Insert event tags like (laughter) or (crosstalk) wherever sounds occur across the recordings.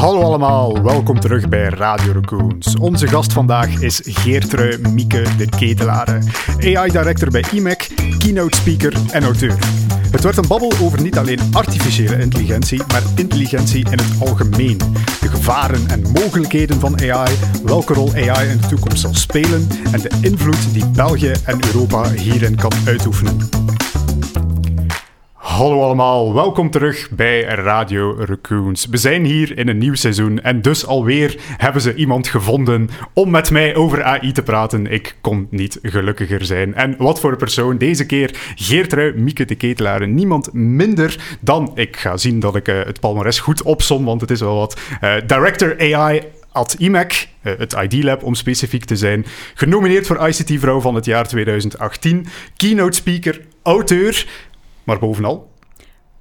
Hallo allemaal, welkom terug bij Radio Raccoons. Onze gast vandaag is Geertrui Mieke de Ketelare, AI-director bij IMEC, keynote speaker en auteur. Het wordt een babbel over niet alleen artificiële intelligentie, maar intelligentie in het algemeen. De gevaren en mogelijkheden van AI, welke rol AI in de toekomst zal spelen en de invloed die België en Europa hierin kan uitoefenen. Hallo allemaal, welkom terug bij Radio Raccoons. We zijn hier in een nieuw seizoen en dus alweer hebben ze iemand gevonden om met mij over AI te praten. Ik kon niet gelukkiger zijn. En wat voor persoon. Deze keer Geertrui Mieke de Ketelaar. Niemand minder dan, ik ga zien dat ik uh, het palmares goed opsom, want het is wel wat, uh, Director AI at IMEC, uh, het ID Lab om specifiek te zijn. Genomineerd voor ICT Vrouw van het jaar 2018. Keynote speaker, auteur, maar bovenal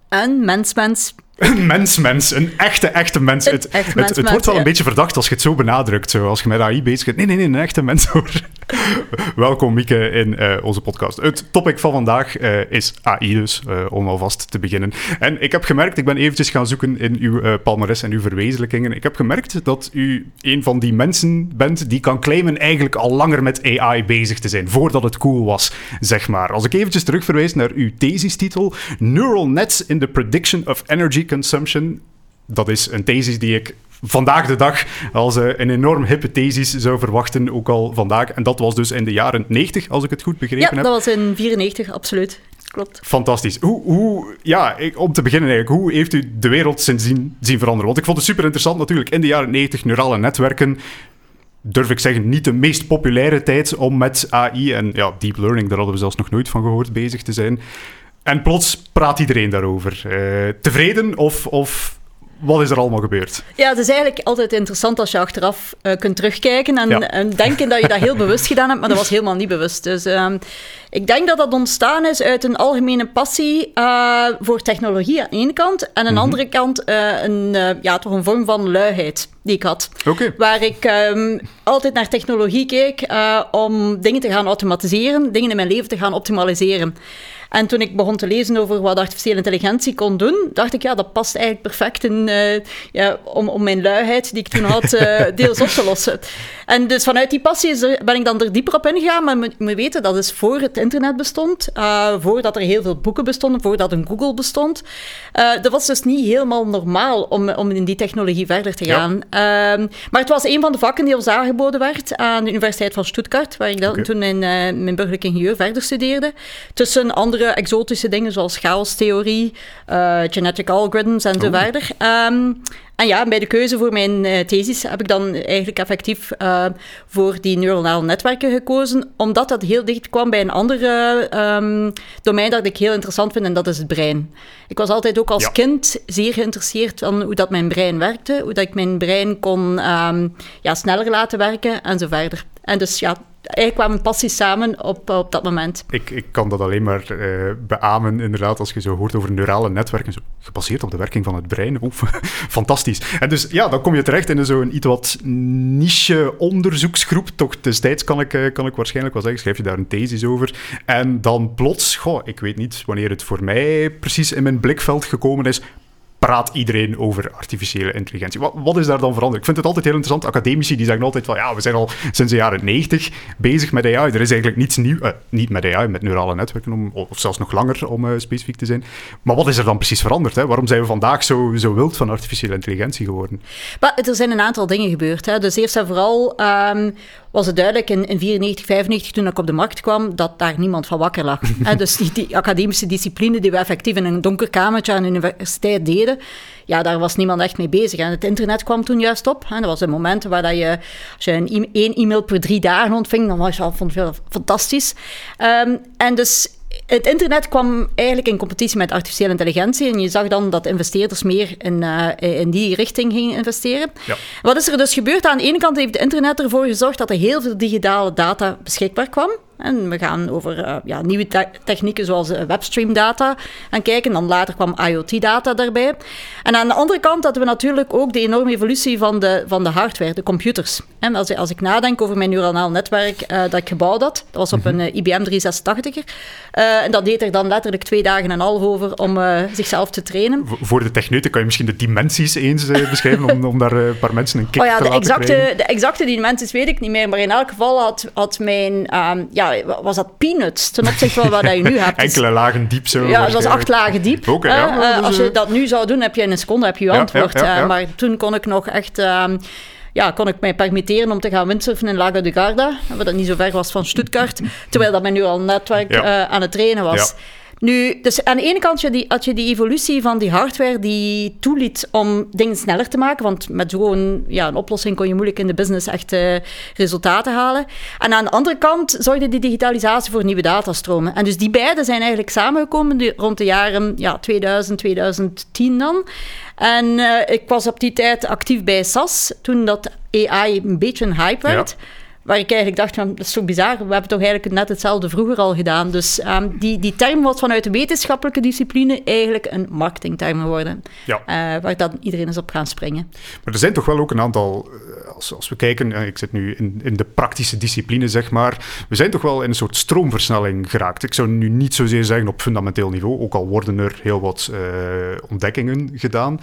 een mens-mens. Een mens-mens, een echte, echte mens. Het, echt het, mens, het wordt wel ja. een beetje verdacht als je het zo benadrukt. Zo, als je met AI bezig bent. Nee, nee, nee, een echte mens hoor. (laughs) Welkom Mieke in uh, onze podcast. Het topic van vandaag uh, is AI dus, uh, om alvast te beginnen. En ik heb gemerkt, ik ben eventjes gaan zoeken in uw palmares en uw verwezenlijkingen. Ik heb gemerkt dat u een van die mensen bent die kan claimen eigenlijk al langer met AI bezig te zijn, voordat het cool was, zeg maar. Als ik eventjes terugverwijs naar uw thesistitel, Neural Nets in the Prediction of Energy Consumption. Dat is een thesis die ik vandaag de dag als uh, een enorm hippe thesis zou verwachten, ook al vandaag. En dat was dus in de jaren 90, als ik het goed begrepen ja, heb. dat was in 94, absoluut. Klopt. Fantastisch. Hoe, hoe, ja, ik, om te beginnen eigenlijk, hoe heeft u de wereld sindsdien zien veranderen? Want ik vond het super interessant natuurlijk. In de jaren 90, neurale netwerken, durf ik zeggen, niet de meest populaire tijd om met AI en ja, deep learning, daar hadden we zelfs nog nooit van gehoord, bezig te zijn. En plots praat iedereen daarover. Uh, tevreden of, of wat is er allemaal gebeurd? Ja, het is eigenlijk altijd interessant als je achteraf uh, kunt terugkijken en, Ja. en, denken dat je dat heel bewust gedaan hebt, maar dat was helemaal niet bewust. Dus uh, ik denk dat dat ontstaan is uit een algemene passie uh, voor technologie aan de ene kant en aan de Mhm. andere kant eh, een, ja, toch een vorm van luiheid die ik had. Waar ik um, altijd naar technologie keek om dingen te gaan automatiseren, dingen in mijn leven te gaan optimaliseren. En toen ik begon te lezen over wat artificiële intelligentie kon doen, dacht ik, ja, dat past eigenlijk perfect in, uh, ja, om, om mijn luiheid die ik toen had uh, (laughs) deels op te lossen. En dus vanuit die passie is er, ben ik dan er dieper op ingegaan, maar moet weten, dat is voor het internet bestond, uh, voordat er heel veel boeken bestonden, voordat een Google bestond. dat was dus niet helemaal normaal om, om in die technologie verder te gaan. Ja. maar het was een van de vakken die ons aangeboden werd aan de Universiteit van Stuttgart, waar ik dan toen mijn, mijn burgerlijk ingenieur verder studeerde. Tussen andere exotische dingen zoals chaostheorie, uh, genetic algorithms en zo Oh. verder. Um, en ja, bij de keuze voor mijn uh, thesis heb ik dan eigenlijk effectief uh, voor die neuronale netwerken gekozen, omdat dat heel dicht kwam bij een andere um, domein dat ik heel interessant vind, en dat is het brein. Ik was altijd ook als Ja. kind zeer geïnteresseerd aan hoe dat mijn brein werkte, hoe dat ik mijn brein kon um, ja, sneller laten werken en zo verder. En dus ja, eigenlijk kwamen passies samen op, op dat moment. Ik, ik kan dat alleen maar uh, beamen, inderdaad, als je zo hoort over neurale netwerken, gebaseerd op de werking van het brein. (laughs) Fantastisch. En dus ja, dan kom je terecht in zo'n iets wat niche onderzoeksgroep. Toch destijds kan ik, uh, kan ik waarschijnlijk wel zeggen, schrijf je daar een thesis over. En dan plots, goh, ik weet niet wanneer het voor mij precies in mijn blikveld gekomen is, praat iedereen over artificiële intelligentie. Wat, wat, is daar dan veranderd? Ik vind het altijd heel interessant. Academici die zeggen altijd van ja, we zijn al sinds de jaren 90 bezig met AI. Er is eigenlijk niets nieuw. Uh, niet met AI, met neurale netwerken, om, of zelfs nog langer om uh, specifiek te zijn. Maar wat is er dan precies veranderd? Hè? Waarom zijn we vandaag zo, zo wild van artificiële intelligentie geworden? Maar er zijn een aantal dingen gebeurd. Hè. Dus eerst en vooral um, was het duidelijk in, in 94, 95, toen ik op de markt kwam, dat daar niemand van wakker lag. (laughs) Hè. Dus die, die academische discipline die we effectief in een donker kamertje aan de universiteit deden, ja, daar was niemand echt mee bezig. En het internet kwam toen juist op. Hè. Dat was een moment waar dat je, als je een e één e-mail per drie dagen ontving, dan was je al vond je fantastisch. Um, en dus het internet kwam eigenlijk in competitie met artificiële intelligentie. En je zag dan dat investeerders meer in, uh, in die richting gingen investeren. Ja. Wat is er dus gebeurd? Aan de ene kant heeft het internet ervoor gezorgd dat er heel veel digitale data beschikbaar kwam. En we gaan over uh, ja, nieuwe te technieken zoals uh, webstream-data gaan kijken. Dan later kwam IoT-data daarbij. En aan de andere kant hadden we natuurlijk ook de enorme evolutie van de, van de hardware, de computers. En als, als ik nadenk over mijn neuronaal netwerk uh, dat ik gebouwd had, dat was op een IBM 386er. en dat deed er dan letterlijk twee dagen en een half over om zichzelf te trainen. Voor de techneuten kan je misschien de dimensies eens (laughs) beschrijven om, om daar een paar mensen een kick oh ja, te de laten exacte, krijgen? De exacte dimensies weet ik niet meer, maar in elk geval had, had mijn, um, ja, was dat peanuts ten opzichte van wat je nu hebt. (laughs) Enkele lagen diep zo. Ja, het was acht lagen diep. Okay, ja, uh, uh, als je dat nu zou doen, heb je in een seconde heb je, je antwoord. Ja, maar toen kon ik nog echt... Um, ja, kon ik mij permitteren om te gaan windsurfen in Lago de Garda, wat dat niet zo ver was van Stuttgart, terwijl dat mijn nu al netwerk uh, aan het trainen was. Nu, dus aan de ene kant had je, die, je die evolutie van die hardware die toeliet om dingen sneller te maken, want met zo'n ja, een oplossing kon je moeilijk in de business echt uh, resultaten halen. En aan de andere kant zorgde die digitalisatie voor nieuwe datastromen. En dus die beide zijn eigenlijk samengekomen rond de jaren ja, 2000, 2010 dan. En uh, ik was op die tijd actief bij SAS, toen dat AI een beetje een hype werd. Waar ik eigenlijk dacht, van, dat is zo bizar. We hebben toch eigenlijk net hetzelfde vroeger al gedaan. Dus um, die, die term was vanuit de wetenschappelijke discipline eigenlijk een marketingterm geworden. Ja. Uh, waar dan iedereen is op gaan springen. Maar er zijn toch wel ook een aantal, als, als we kijken, uh, ik zit nu in, in de praktische discipline, zeg maar. We zijn toch wel in een soort stroomversnelling geraakt. Ik zou nu niet zozeer zeggen op fundamenteel niveau, ook al worden er heel wat uh, ontdekkingen gedaan.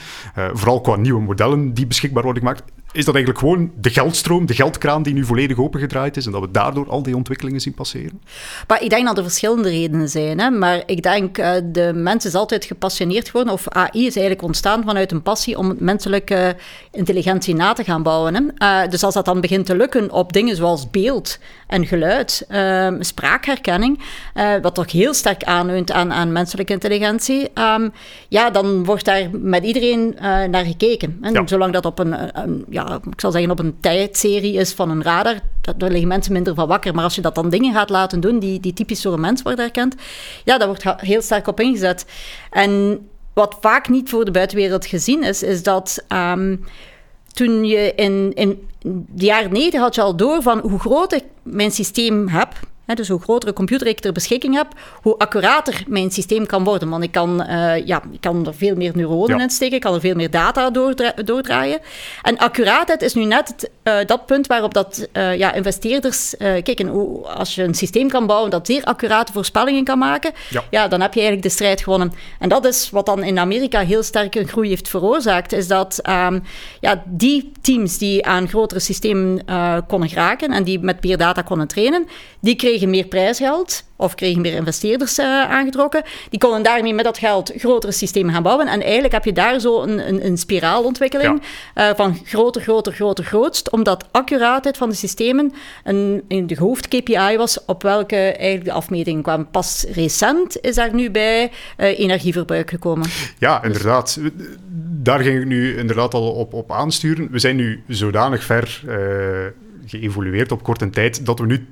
vooral qua nieuwe modellen die beschikbaar worden gemaakt is dat eigenlijk gewoon de geldstroom, de geldkraan die nu volledig opengedraaid is en dat we daardoor al die ontwikkelingen zien passeren? Maar ik denk dat er verschillende redenen zijn. Hè? Maar ik denk, uh, de mens is altijd gepassioneerd geworden, of AI is eigenlijk ontstaan vanuit een passie om menselijke intelligentie na te gaan bouwen. Hè? Uh, dus als dat dan begint te lukken op dingen zoals beeld en geluid, uh, spraakherkenning, uh, wat toch heel sterk aanleunt aan, aan menselijke intelligentie, um, ja, dan wordt daar met iedereen naar gekeken. En ja. zolang dat op een, een, ja, ik zal zeggen, op een tijdserie is van een radar, daar liggen mensen minder van wakker. Maar als je dat dan dingen gaat laten doen die, die typisch door een mens worden herkend, ja, daar wordt heel sterk op ingezet. En wat vaak niet voor de buitenwereld gezien is, is dat um, toen je in, in de jaren 90 had je al door van hoe groot ik mijn systeem heb. He, dus hoe grotere computer ik ter beschikking heb, hoe accurater mijn systeem kan worden. Want ik kan, uh, ja, ik kan er veel meer neuronen ja. in steken, ik kan er veel meer data doordra doordraaien. En accuraatheid is nu net het, uh, dat punt waarop dat, uh, ja, investeerders kijken. Hoe, als je een systeem kan bouwen dat zeer accurate voorspellingen kan maken, ja. ja. dan heb je eigenlijk de strijd gewonnen. En dat is wat dan in Amerika heel sterk een groei heeft veroorzaakt, is dat um, ja, die teams die aan grotere systemen konden geraken en die met meer data konden trainen, die kregen kregen meer prijsgeld of kregen meer investeerders uh, aangetrokken. Die konden daarmee met dat geld grotere systemen gaan bouwen. En eigenlijk heb je daar zo een, een, een spiraalontwikkeling ja. uh, van groter, groter, groter, grootst. Omdat accuraatheid van de systemen een, een de hoofd-KPI was op welke eigenlijk de afmetingen kwamen. Pas recent is daar nu bij uh, energieverbruik gekomen. Ja, inderdaad. Daar ging ik nu inderdaad al op, op aansturen. We zijn nu zodanig ver geëvolueerd op korte tijd dat we nu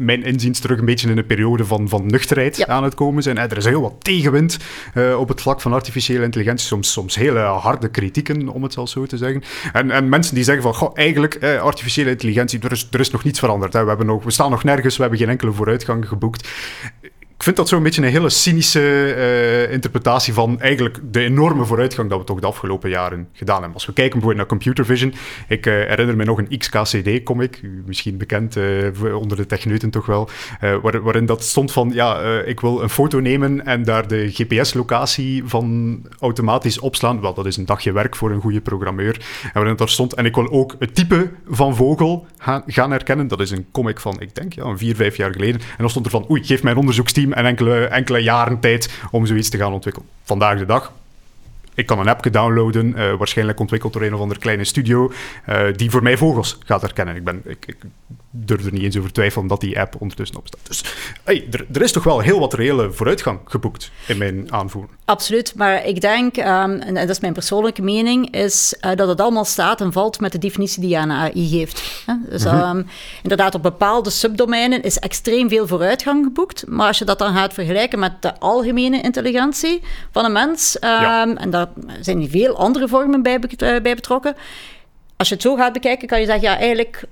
mijn inziens terug een beetje in een periode van, van nuchterheid ja. aan het komen zijn. Er is heel wat tegenwind uh, op het vlak van artificiële intelligentie. Soms, soms hele harde kritieken, om het zo te zeggen. En, en mensen die zeggen van, goh, eigenlijk, eh, artificiële intelligentie, er is, er is nog niets veranderd. Hè. We, hebben nog, we staan nog nergens, we hebben geen enkele vooruitgang geboekt ik vind dat zo'n beetje een hele cynische uh, interpretatie van eigenlijk de enorme vooruitgang dat we toch de afgelopen jaren gedaan hebben. Als we kijken bijvoorbeeld naar computer vision, ik uh, herinner me nog een XKCD-comic, misschien bekend uh, onder de techneuten toch wel, waar, waarin dat stond van, ja, ik wil een foto nemen en daar de GPS-locatie van automatisch opslaan. Wel, dat is een dagje werk voor een goede programmeur. En waarin daar stond, en ik wil ook het type van vogel gaan, gaan herkennen. Dat is een comic van, ik denk, ja, een vier, vijf jaar geleden. En dan stond er van, oei, geef mijn onderzoeksteam en enkele, enkele jaren tijd om zoiets te gaan ontwikkelen. Vandaag de dag ik kan een appje downloaden, uh, waarschijnlijk ontwikkeld door een of andere kleine studio, uh, die voor mij vogels gaat herkennen. Ik, ben, ik, ik durf er niet eens over twijfelen dat die app ondertussen op staat. Dus hey, er, er, is toch wel heel wat reële vooruitgang geboekt in mijn aanvoer. Absoluut, maar ik denk, um, en dat is mijn persoonlijke mening, is uh, dat het allemaal staat en valt met de definitie die je aan AI geeft. Dus mm -hmm. um, inderdaad, op bepaalde subdomeinen is extreem veel vooruitgang geboekt, maar als je dat dan gaat vergelijken met de algemene intelligentie van een mens, um, ja. en daar zijn veel andere vormen bij, bij betrokken, als je het zo gaat bekijken, kan je zeggen, ja, eigenlijk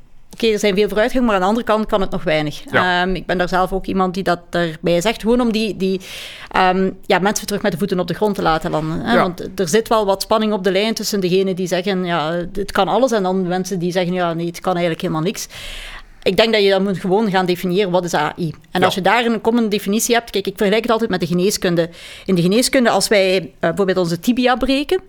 oké, er zijn veel vooruitgang, maar aan de andere kant kan het nog weinig. Ehm, ik ben daar zelf ook iemand die dat erbij zegt, gewoon om die, die um, ja, mensen terug met de voeten op de grond te laten landen. Hè? Want er zit wel wat spanning op de lijn tussen degenen die zeggen, ja, het kan alles, en dan mensen die zeggen, ja, nee, het kan eigenlijk helemaal niks ik denk dat je dan moet gewoon gaan definiëren wat is AI. En als je daar een common definitie hebt, kijk, ik vergelijk het altijd met de geneeskunde. In de geneeskunde, als wij uh, bijvoorbeeld onze tibia breken.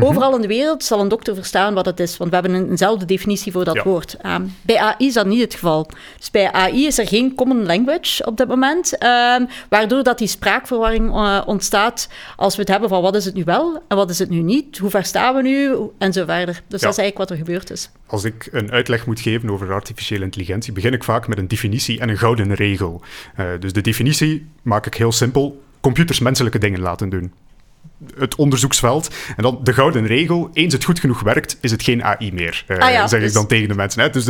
Overal in de wereld zal een dokter verstaan wat het is, want we hebben een, eenzelfde definitie voor dat woord. Ehm, bij AI is dat niet het geval. Dus bij AI is er geen common language op dit moment, um, waardoor dat die spraakverwarring uh, ontstaat als we het hebben van wat is het nu wel en wat is het nu niet, hoe ver staan we nu en zo verder. Dus dat is eigenlijk wat er gebeurd is. Als ik een uitleg moet geven over artificiële intelligentie, begin ik vaak met een definitie en een gouden regel. Uh, dus de definitie maak ik heel simpel. Computers menselijke dingen laten doen het onderzoeksveld. En dan de gouden regel: eens het goed genoeg werkt, is het geen AI meer. Uh, ah zeg ik dus- dan tegen de mensen. Hè. Dus,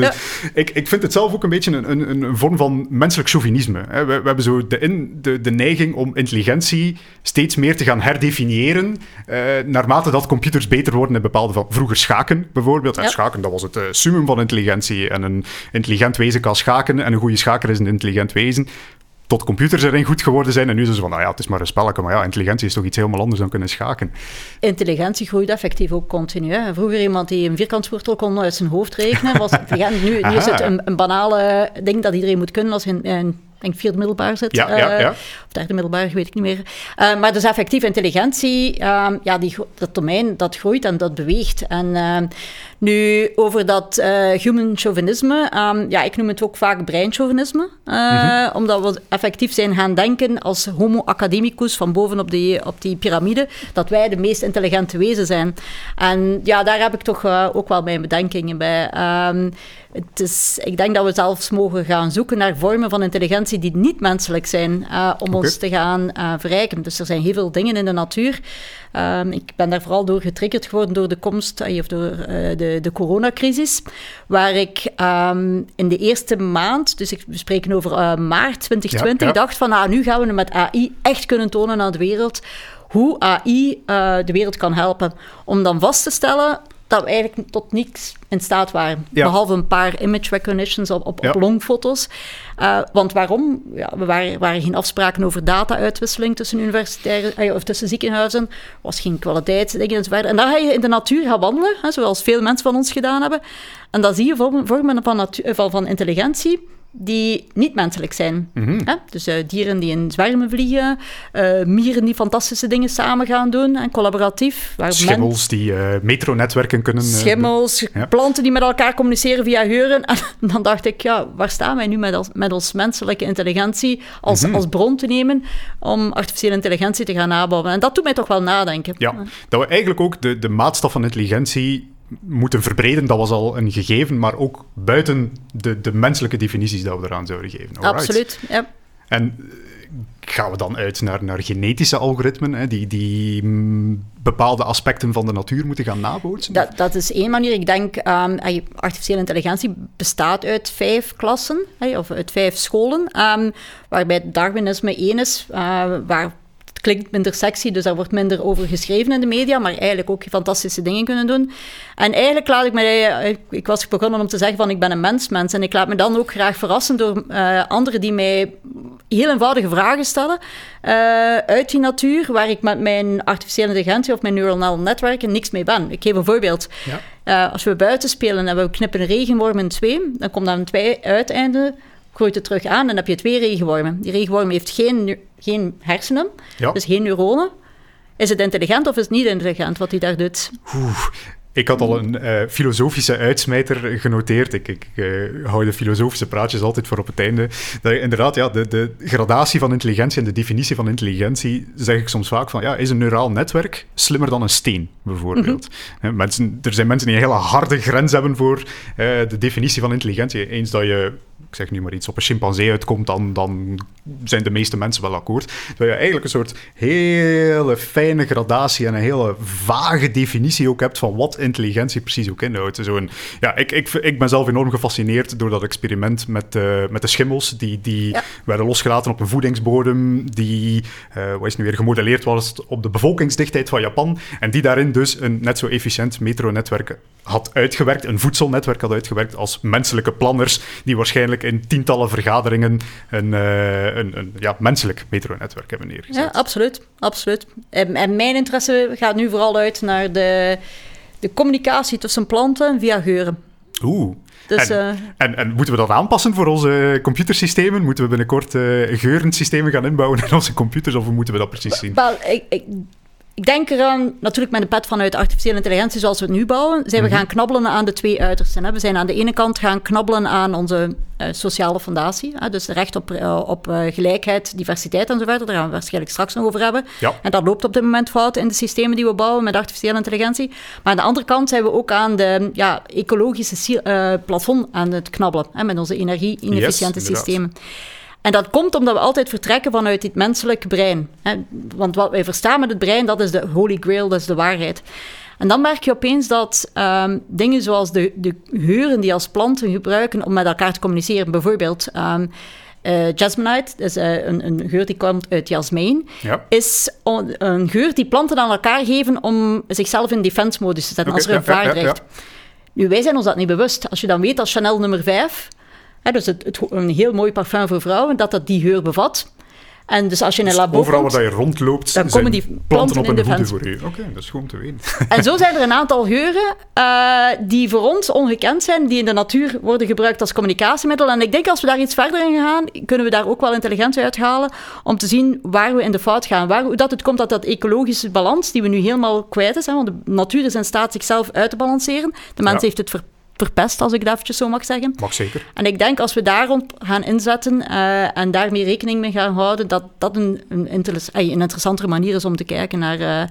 ik, ik vind het zelf ook een beetje een, een, een vorm van menselijk chauvinisme. Hè. We, we, hebben zo de, in, de, de neiging om intelligentie steeds meer te gaan herdefiniëren. Uh, naarmate dat computers beter worden in bepaalde van. Vroeger schaken bijvoorbeeld. En schaken, dat was het uh, summum van intelligentie. En een intelligent wezen kan schaken. En een goede schaker is een intelligent wezen tot computers erin goed geworden zijn. En nu is het van, nou ja, het is maar een spelletje. Maar ja, intelligentie is toch iets helemaal anders dan kunnen schaken. Intelligentie groeit effectief ook continu. Hè. Vroeger iemand die een vierkantswortel kon uit zijn hoofd rekenen, was (laughs) nu, nu is het een, een banale ding dat iedereen moet kunnen als een denk vierde middelbaar zit. Ja, ja, eh, ja. Of derde middelbaar, weet ik niet meer. Uh, maar dus effectief intelligentie, uh, ja, die, dat domein, dat groeit en dat beweegt. En ehm, nu, over dat uh, human chauvinisme, um, ja, ik noem het ook vaak breinchauvinisme. Mm Omdat we effectief zijn gaan denken als homo academicus van boven op die, op die piramide, dat wij de meest intelligente wezen zijn. En ja, daar heb ik toch ook wel mijn bedenkingen bij. Um, het is, ik denk dat we zelfs mogen gaan zoeken naar vormen van intelligentie die niet menselijk zijn uh, om ons te gaan uh, verrijken. Dus er zijn heel veel dingen in de natuur. Um, ik ben daar vooral door getriggerd geworden door de komst, uh, of door de, de coronacrisis, waar ik um, in de eerste maand, dus ik, we spreken over maart 2020, ja, ja. dacht van ah, nu gaan we met AI echt kunnen tonen aan de wereld hoe AI de wereld kan helpen. Om dan vast te stellen dat we eigenlijk tot niks in staat waren. Behalve een paar image recognitions op, op, longfoto's. Uh, want waarom? Ja, we waren, waren geen afspraken over data-uitwisseling tussen universiteiten uh, of tussen ziekenhuizen. Er was geen kwaliteitsdingen enzovoort. En daar ga je in de natuur gaan wandelen, hè, zoals veel mensen van ons gedaan hebben. En dan zie je vormen van, van, van intelligentie die niet menselijk zijn. Mm Dus uh, dieren die in zwermen vliegen, uh, mieren die fantastische dingen samen gaan doen en collaboratief. Waar Schimmels die uh, metronetwerken kunnen... Schimmels, planten die met elkaar communiceren via geuren. (laughs) En dan dacht ik, ja, waar staan wij nu met, als, met ons menselijke intelligentie als, mm als bron te nemen om artificiële intelligentie te gaan nabouwen? En dat doet mij toch wel nadenken. Ja, dat we eigenlijk ook de, de maatstaf van intelligentie moeten verbreden, dat was al een gegeven, maar ook buiten de, de menselijke definities dat we eraan zouden geven. Absoluut, ja. En eh, gaan we dan uit naar, naar genetische algoritmen, hè, die, die mm, bepaalde aspecten van de natuur moeten gaan nabootsen? Dat, dat is één manier. Ik denk, um, artificiële intelligentie bestaat uit vijf klassen, of uit vijf scholen, um, waarbij Darwinisme één is, uh, waar klinkt minder sexy, dus daar wordt minder over geschreven in de media, maar eigenlijk ook fantastische dingen kunnen doen. En eigenlijk laat ik mij, ik was begonnen om te zeggen van ik ben een mensmens en ik laat me dan ook graag verrassen door uh, anderen die mij heel eenvoudige vragen stellen uh, uit die natuur, waar ik met mijn artificiële intelligentie of mijn neuronale netwerken niks mee ben. Ik geef een voorbeeld. Ja. Uh, als we buiten spelen en we knippen een regenworm in twee, dan komt dan twee uiteinden groeit het terug aan en dan heb je twee regenwormen. Die regenworm heeft geen, geen hersenen, dus geen neuronen. Is het intelligent of is het niet intelligent wat hij daar doet? Oeh, ik had al een uh, filosofische uitsmijter genoteerd. Ik, ik uh, hou de filosofische praatjes altijd voor op het einde. Dat, inderdaad, ja, de, de, gradatie van intelligentie en de definitie van intelligentie zeg ik soms vaak van, ja, is een neuraal netwerk slimmer dan een steen, bijvoorbeeld? Mm mensen, er zijn mensen die een hele harde grens hebben voor uh, de definitie van intelligentie. Eens dat je ik zeg nu maar iets, op een chimpansee uitkomt, dan, dan zijn de meeste mensen wel akkoord. Terwijl je eigenlijk een soort hele fijne gradatie en een hele vage definitie ook hebt van wat intelligentie precies ook inhoudt. Zo'n, ja, ik, ik, ik ben zelf enorm gefascineerd door dat experiment met, uh, met de schimmels. Die, die werden losgelaten op een voedingsbodem. Die, uh, wat is nu weer, gemodelleerd was op de bevolkingsdichtheid van Japan. En die daarin dus een net zo efficiënt metronetwerk had uitgewerkt. Een voedselnetwerk had uitgewerkt als menselijke planners. Die waarschijnlijk in tientallen vergaderingen een, uh, een, een ja, menselijk metronetwerk hebben neergezet. Ja, absoluut. absoluut. En, en mijn interesse gaat nu vooral uit naar de, de communicatie tussen planten via geuren. Oeh. Dus, en, uh, en, en, moeten we dat aanpassen voor onze computersystemen? Moeten we binnenkort uh, geurensystemen gaan inbouwen in onze computers? Of hoe moeten we dat precies zien? Wel, ik, ik, ik denk eraan, natuurlijk met een pet vanuit artificiële intelligentie zoals we het nu bouwen, zijn we mhm. gaan knabbelen aan de twee uitersten. We zijn aan de ene kant gaan knabbelen aan onze uh, sociale fondatie, hè? dus recht op, uh, op uh, gelijkheid, diversiteit en zo verder. Daar gaan we waarschijnlijk straks nog over hebben. Ja. En dat loopt op dit moment fout in de systemen die we bouwen met artificiële intelligentie. Maar aan de andere kant zijn we ook aan de ja, ecologische plafond aan het knabbelen, hè? met onze energie-inefficiënte yes, systemen. En dat komt omdat we altijd vertrekken vanuit dit menselijk brein. Hè? Want wat wij verstaan met het brein, dat is de holy grail, dat is de waarheid. En dan merk je opeens dat um, dingen zoals de, de geuren die als planten gebruiken om met elkaar te communiceren, bijvoorbeeld um, uh, dat is uh, een, een, geur die komt uit jasmijn, ja. is on, een geur die planten aan elkaar geven om zichzelf in defense modus te zetten okay, als er een ja, gevaar dreigt. Ja, nu, wij zijn ons dat niet bewust. Als je dan weet dat Chanel nummer 5 dus het, het, een heel mooi parfum voor vrouwen, dat dat die geur bevat. En dus als je in een dus labo overal komt, waar je rondloopt, dan komen die planten, planten op een hoede voor je. Oké, dat is gewoon te weten. (laughs) En zo zijn er een aantal geuren uh, die voor ons ongekend zijn, die in de natuur worden gebruikt als communicatiemiddel. En ik denk als we daar iets verder in gaan, kunnen we daar ook wel intelligentie uithalen om te zien waar we in de fout gaan. Waar, dat het komt dat dat ecologische balans, die we nu helemaal kwijt is, hè, want de natuur is in staat zichzelf uit te balanceren. De mens ja. heeft het verpakt verpest, als ik dat eventjes zo mag zeggen. Mag zeker. En ik denk als we daar rond gaan inzetten uh, en daarmee rekening mee gaan houden, dat dat een, een, interess een interessantere manier is om te kijken naar uh,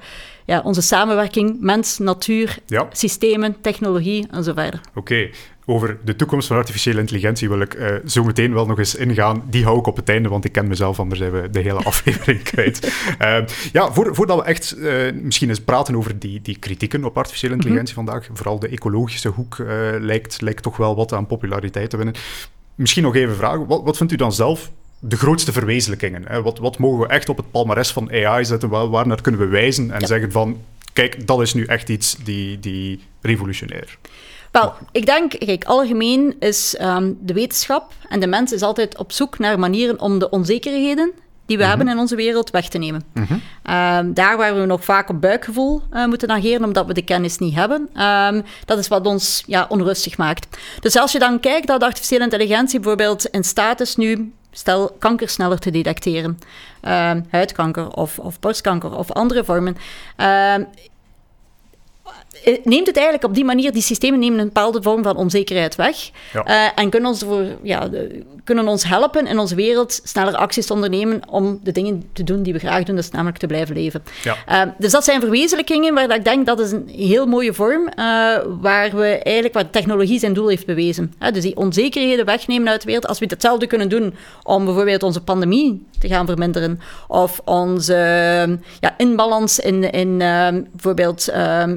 ja, onze samenwerking, mens, natuur, ja. systemen, technologie en zo verder. Oké. Okay over de toekomst van artificiële intelligentie wil ik uh, zo meteen wel nog eens ingaan. Die hou ik op het einde, want ik ken mezelf, anders zijn we de hele (laughs) aflevering kwijt. Uh, ja, voor, voordat we echt uh, misschien eens praten over die, die kritieken op artificiële mhm. intelligentie mm -hmm. vandaag, vooral de ecologische hoek lijkt, lijkt toch wel wat aan populariteit te winnen. Misschien nog even vragen, wat, wat vindt u dan zelf de grootste verwezenlijkingen? Hè? Wat, wat mogen we echt op het palmares van AI zetten? Waar, waar naar kunnen we wijzen en ja. zeggen van, kijk, dat is nu echt iets die, die revolutionair wel, ik denk, kijk, algemeen is um, de wetenschap en de mens is altijd op zoek naar manieren om de onzekerheden die we mm -hmm. hebben in onze wereld weg te nemen. Mm -hmm. um, daar waar we nog vaak op buikgevoel uh, moeten ageren, omdat we de kennis niet hebben, um, dat is wat ons ja, onrustig maakt. Dus als je dan kijkt dat artificiële intelligentie bijvoorbeeld in staat is nu stel kanker sneller te detecteren, huidkanker of, of borstkanker of andere vormen. Eh, neemt het eigenlijk op die manier, die systemen nemen een bepaalde vorm van onzekerheid weg. Ja. Uh, en kunnen ons, ervoor, ja, de, kunnen ons helpen in onze wereld sneller acties te ondernemen om de dingen te doen die we graag doen, dus namelijk te blijven leven. Ja. Uh, dus dat zijn verwezenlijkingen waar ik denk dat is een heel mooie vorm, uh, waar we eigenlijk waar technologie zijn doel heeft bewezen. dus die onzekerheden wegnemen uit de wereld. Als we hetzelfde kunnen doen om bijvoorbeeld onze pandemie te gaan verminderen, of onze ja, inbalans in, in bijvoorbeeld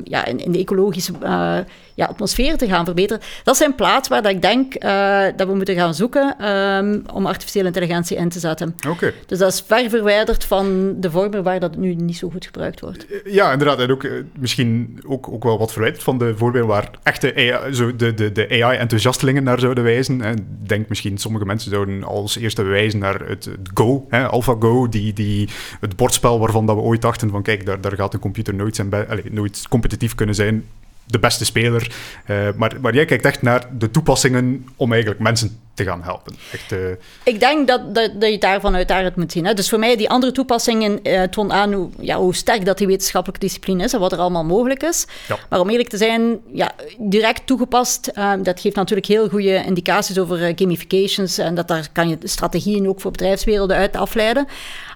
ja, in, in de ecologische uh, ja, atmosfeer te gaan verbeteren. Dat zijn plaatsen waar dat ik denk uh, dat we moeten gaan zoeken um, om artificiële intelligentie in te zetten. Okay. Dus dat is ver verwijderd van de vormen waar dat nu niet zo goed gebruikt wordt. Eh, ja, inderdaad. En ook misschien ook, ook wel wat verwijderd van de voorbeelden waar echte AI, zo de, de, de AI-enthousiastelingen naar zouden wijzen. En denk misschien sommige mensen zouden als eerste wijzen naar het, het Go, hè, AlphaGo, die, die, het bordspel waarvan dat we ooit dachten van kijk, daar, daar gaat een computer nooit, zijn bij, allez, nooit competitief kunnen zijn de beste speler. Uh, maar, maar jij kijkt echt naar de toepassingen om eigenlijk mensen te gaan helpen. Echt, uh... Ik denk dat, dat, dat je daarvan uit daaruit moet zien. Hè. Dus voor mij, die andere toepassingen uh, toont aan hoe, ja, hoe sterk dat die wetenschappelijke discipline is en wat er allemaal mogelijk is. Ja. Maar om eerlijk te zijn, ja, direct toegepast, uh, dat geeft natuurlijk heel goede indicaties over gamifications en dat daar kan je strategieën ook voor bedrijfswerelden uit afleiden.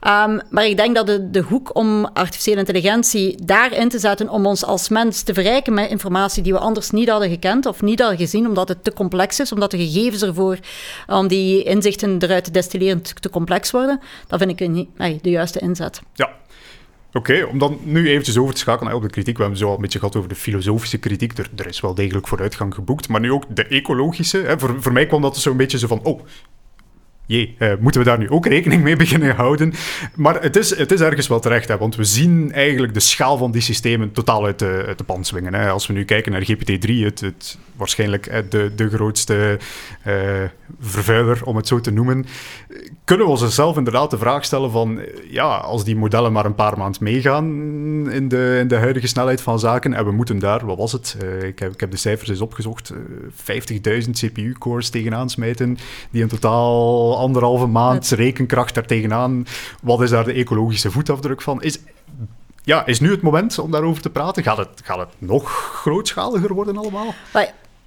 Um, maar ik denk dat de, de hoek om artificiële intelligentie daarin te zetten om ons als mens te verrijken met informatie die we anders niet hadden gekend of niet hadden gezien, omdat het te complex is, omdat de gegevens ervoor om die inzichten eruit te destilleren te, complex worden, dat vind ik een, de juiste inzet. Ja, Oké, om dan nu eventjes over te schakelen op de kritiek. We hebben zo al een beetje gehad over de filosofische kritiek. Er, is wel degelijk vooruitgang geboekt. Maar nu ook de ecologische. Hè. Voor, voor mij kwam dat zo'n beetje zo van... Oh, jee, uh, moeten we daar nu ook rekening mee beginnen houden? Maar het is, het is ergens wel terecht, hè, want we zien eigenlijk de schaal van die systemen totaal uit de, uit de swingen. Hè. Als we nu kijken naar GPT-3, het, het, waarschijnlijk de, de grootste uh, vervuiler, om het zo te noemen, kunnen we onszelf inderdaad de vraag stellen van, ja, als die modellen maar een paar maanden meegaan in de, in de huidige snelheid van zaken, en we moeten daar, wat was het? Ik, heb, ik heb de cijfers eens opgezocht, 50.000 CPU-cores tegenaan smijten, die in totaal anderhalve maand rekenkracht daar tegenaan. Wat is daar de ecologische voetafdruk van? Is, ja, is nu het moment om daarover te praten? Gaat het, gaat het nog grootschaliger worden allemaal?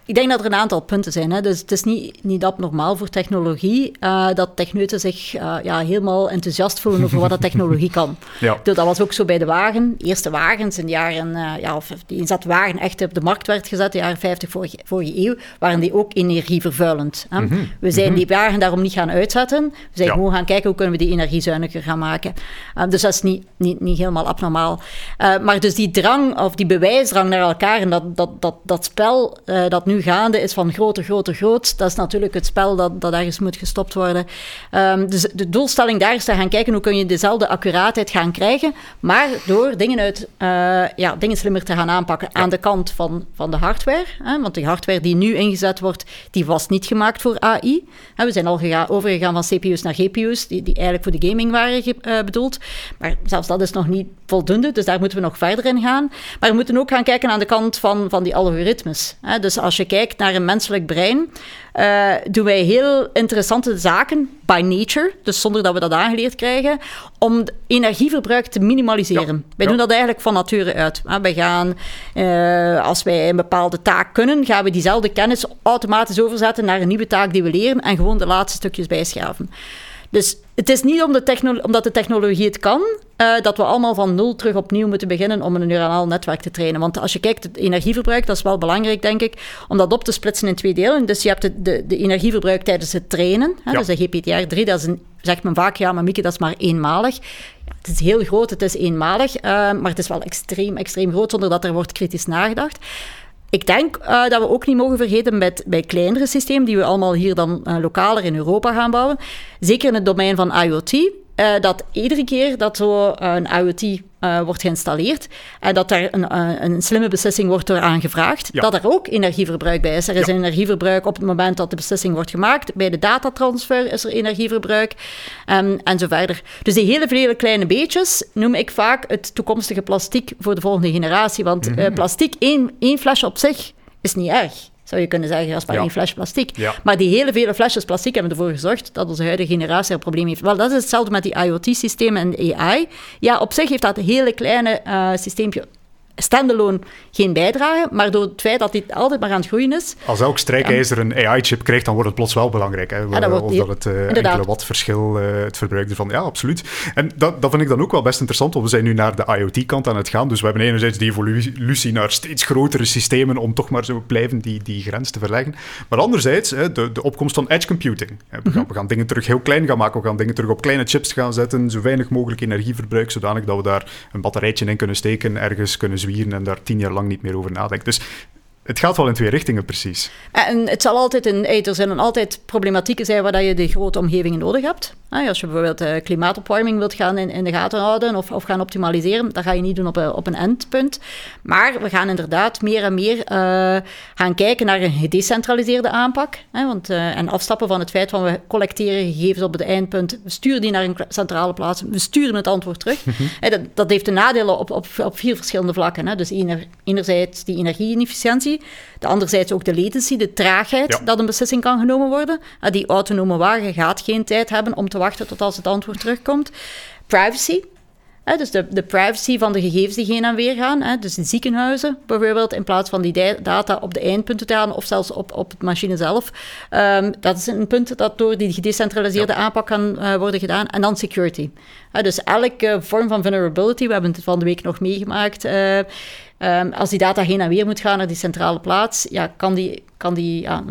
Ik denk dat er een aantal punten zijn. Hè. Dus het is niet, niet abnormaal voor technologie uh, dat techneuten zich uh, ja, helemaal enthousiast voelen over wat de technologie kan. (laughs) Ja. Dat was ook zo bij de wagen. De eerste wagens in de jaren, uh, ja, of die wagen echt op de markt werd gezet, in de jaren 50 vorige, vorige eeuw, waren die ook energievervuilend. Hè. Mm -hmm. We zijn -hmm. die wagen daarom niet gaan uitzetten. We zijn ja. gewoon gaan kijken hoe kunnen we die energiezuiniger gaan maken. dus dat is niet, niet, niet helemaal abnormaal. maar dus die drang, of die bewijsdrang naar elkaar en dat, dat, dat, dat spel dat nu gaande is van groter, groter, groot. Dat is natuurlijk het spel dat, dat ergens moet gestopt worden. Um, dus de doelstelling daar is te gaan kijken hoe kun je dezelfde accuraatheid gaan krijgen, maar door dingen, uit, uh, ja, dingen slimmer te gaan aanpakken aan de kant van, van de hardware. Hè? Want de hardware die nu ingezet wordt, die was niet gemaakt voor AI. Hè, we zijn al gega- overgegaan van CPU's naar GPU's, die, die eigenlijk voor de gaming waren uh, bedoeld. Maar zelfs dat is nog niet voldoende, dus daar moeten we nog verder in gaan. Maar we moeten ook gaan kijken aan de kant van, van die algoritmes. Hè? Dus als je kijkt naar een menselijk brein, uh, doen wij heel interessante zaken by nature, dus zonder dat we dat aangeleerd krijgen, om energieverbruik te minimaliseren. Ja, wij ja. doen dat eigenlijk van nature uit. Wij gaan, uh, als wij een bepaalde taak kunnen, gaan we diezelfde kennis automatisch overzetten naar een nieuwe taak die we leren en gewoon de laatste stukjes bijschaven. Dus het is niet om de omdat de technologie het kan, uh, dat we allemaal van nul terug opnieuw moeten beginnen om een neuraal netwerk te trainen. Want als je kijkt, het energieverbruik, dat is wel belangrijk, denk ik, om dat op te splitsen in twee delen. Dus je hebt de, de, de energieverbruik tijdens het trainen, hè, ja. dus de GPTR3, dat is een, zegt men vaak, ja, maar Mieke, dat is maar eenmalig. Ja, het is heel groot, het is eenmalig, uh, maar het is wel extreem, extreem groot, zonder dat er wordt kritisch nagedacht. Ik denk uh, dat we ook niet mogen vergeten met, bij kleinere systemen, die we allemaal hier dan uh, lokaler in Europa gaan bouwen, zeker in het domein van IoT, uh, dat iedere keer dat zo een IoT wordt geïnstalleerd en dat daar een, een, slimme beslissing wordt door aangevraagd, ja. dat er ook energieverbruik bij is. Er is energieverbruik op het moment dat de beslissing wordt gemaakt. Bij de datatransfer is er energieverbruik um, en zo verder. Dus die hele vele kleine beetjes noem ik vaak het toekomstige plastiek voor de volgende generatie. Want mm -hmm. plastic, één, één flesje op zich, is niet erg zou je kunnen zeggen, als maar ja. één fles plastic. Ja. Maar die hele vele flesjes plastic hebben ervoor gezorgd dat onze huidige generatie er probleem heeft. Wel, dat is hetzelfde met die IoT-systemen en AI. Ja, op zich heeft dat hele kleine uh, systeempje standalone geen bijdrage, maar door het feit dat dit altijd maar aan het groeien is... Als elk strijkijzer een AI-chip krijgt, dan wordt het plots wel belangrijk. Hè? Ja, dat of dat het uh, enkele wat verschil, uh, het verbruik ervan... Ja, absoluut. En dat, dat vind ik dan ook wel best interessant, want we zijn nu naar de IoT-kant aan het gaan. Dus we hebben enerzijds die evolutie naar steeds grotere systemen om toch maar zo blijven die, die grens te verleggen. Maar anderzijds, hè, de, de opkomst van edge computing. We gaan, mm -hmm. we gaan dingen terug heel klein gaan maken, we gaan dingen terug op kleine chips gaan zetten, zo weinig mogelijk energieverbruik, zodanig dat we daar een batterijtje in kunnen steken, ergens kunnen zwieren en daar tien jaar lang niet meer over nadenkt. Dus het gaat wel in twee richtingen, precies. En het zal altijd in, er zullen altijd problematieken zijn waar je de grote omgevingen nodig hebt. Als je bijvoorbeeld uh, klimaatopwarming wilt gaan in, in, de gaten houden of, of gaan optimaliseren, dat ga je niet doen op, op een endpunt. Maar we gaan inderdaad meer en meer uh, gaan kijken naar een gedecentraliseerde aanpak. Hè, want, uh, en afstappen van het feit van we collecteren gegevens op het eindpunt, we sturen die naar een centrale plaats, we sturen het antwoord terug. (laughs) Mm-hmm. dat, dat, heeft de nadelen op, op, op vier verschillende vlakken. Hè. Dus ener, enerzijds die energie-inefficiëntie, de anderzijds ook de latency, de traagheid ja. dat een beslissing kan genomen worden. Die autonome wagen gaat geen tijd hebben om te wachten tot als het antwoord terugkomt. Privacy. Hè, dus de, de, privacy van de gegevens die heen en weer gaan. Hè, dus in ziekenhuizen bijvoorbeeld, in plaats van die data op de eindpunten te halen of zelfs op, op het machine zelf. Um, dat is een punt dat door die gedecentraliseerde ja. aanpak kan uh, worden gedaan. En dan security. Hè, dus elke vorm van vulnerability, we hebben het van de week nog meegemaakt. Uh, um, als die data heen en weer moet gaan naar die centrale plaats, ja, kan die, kan die ja,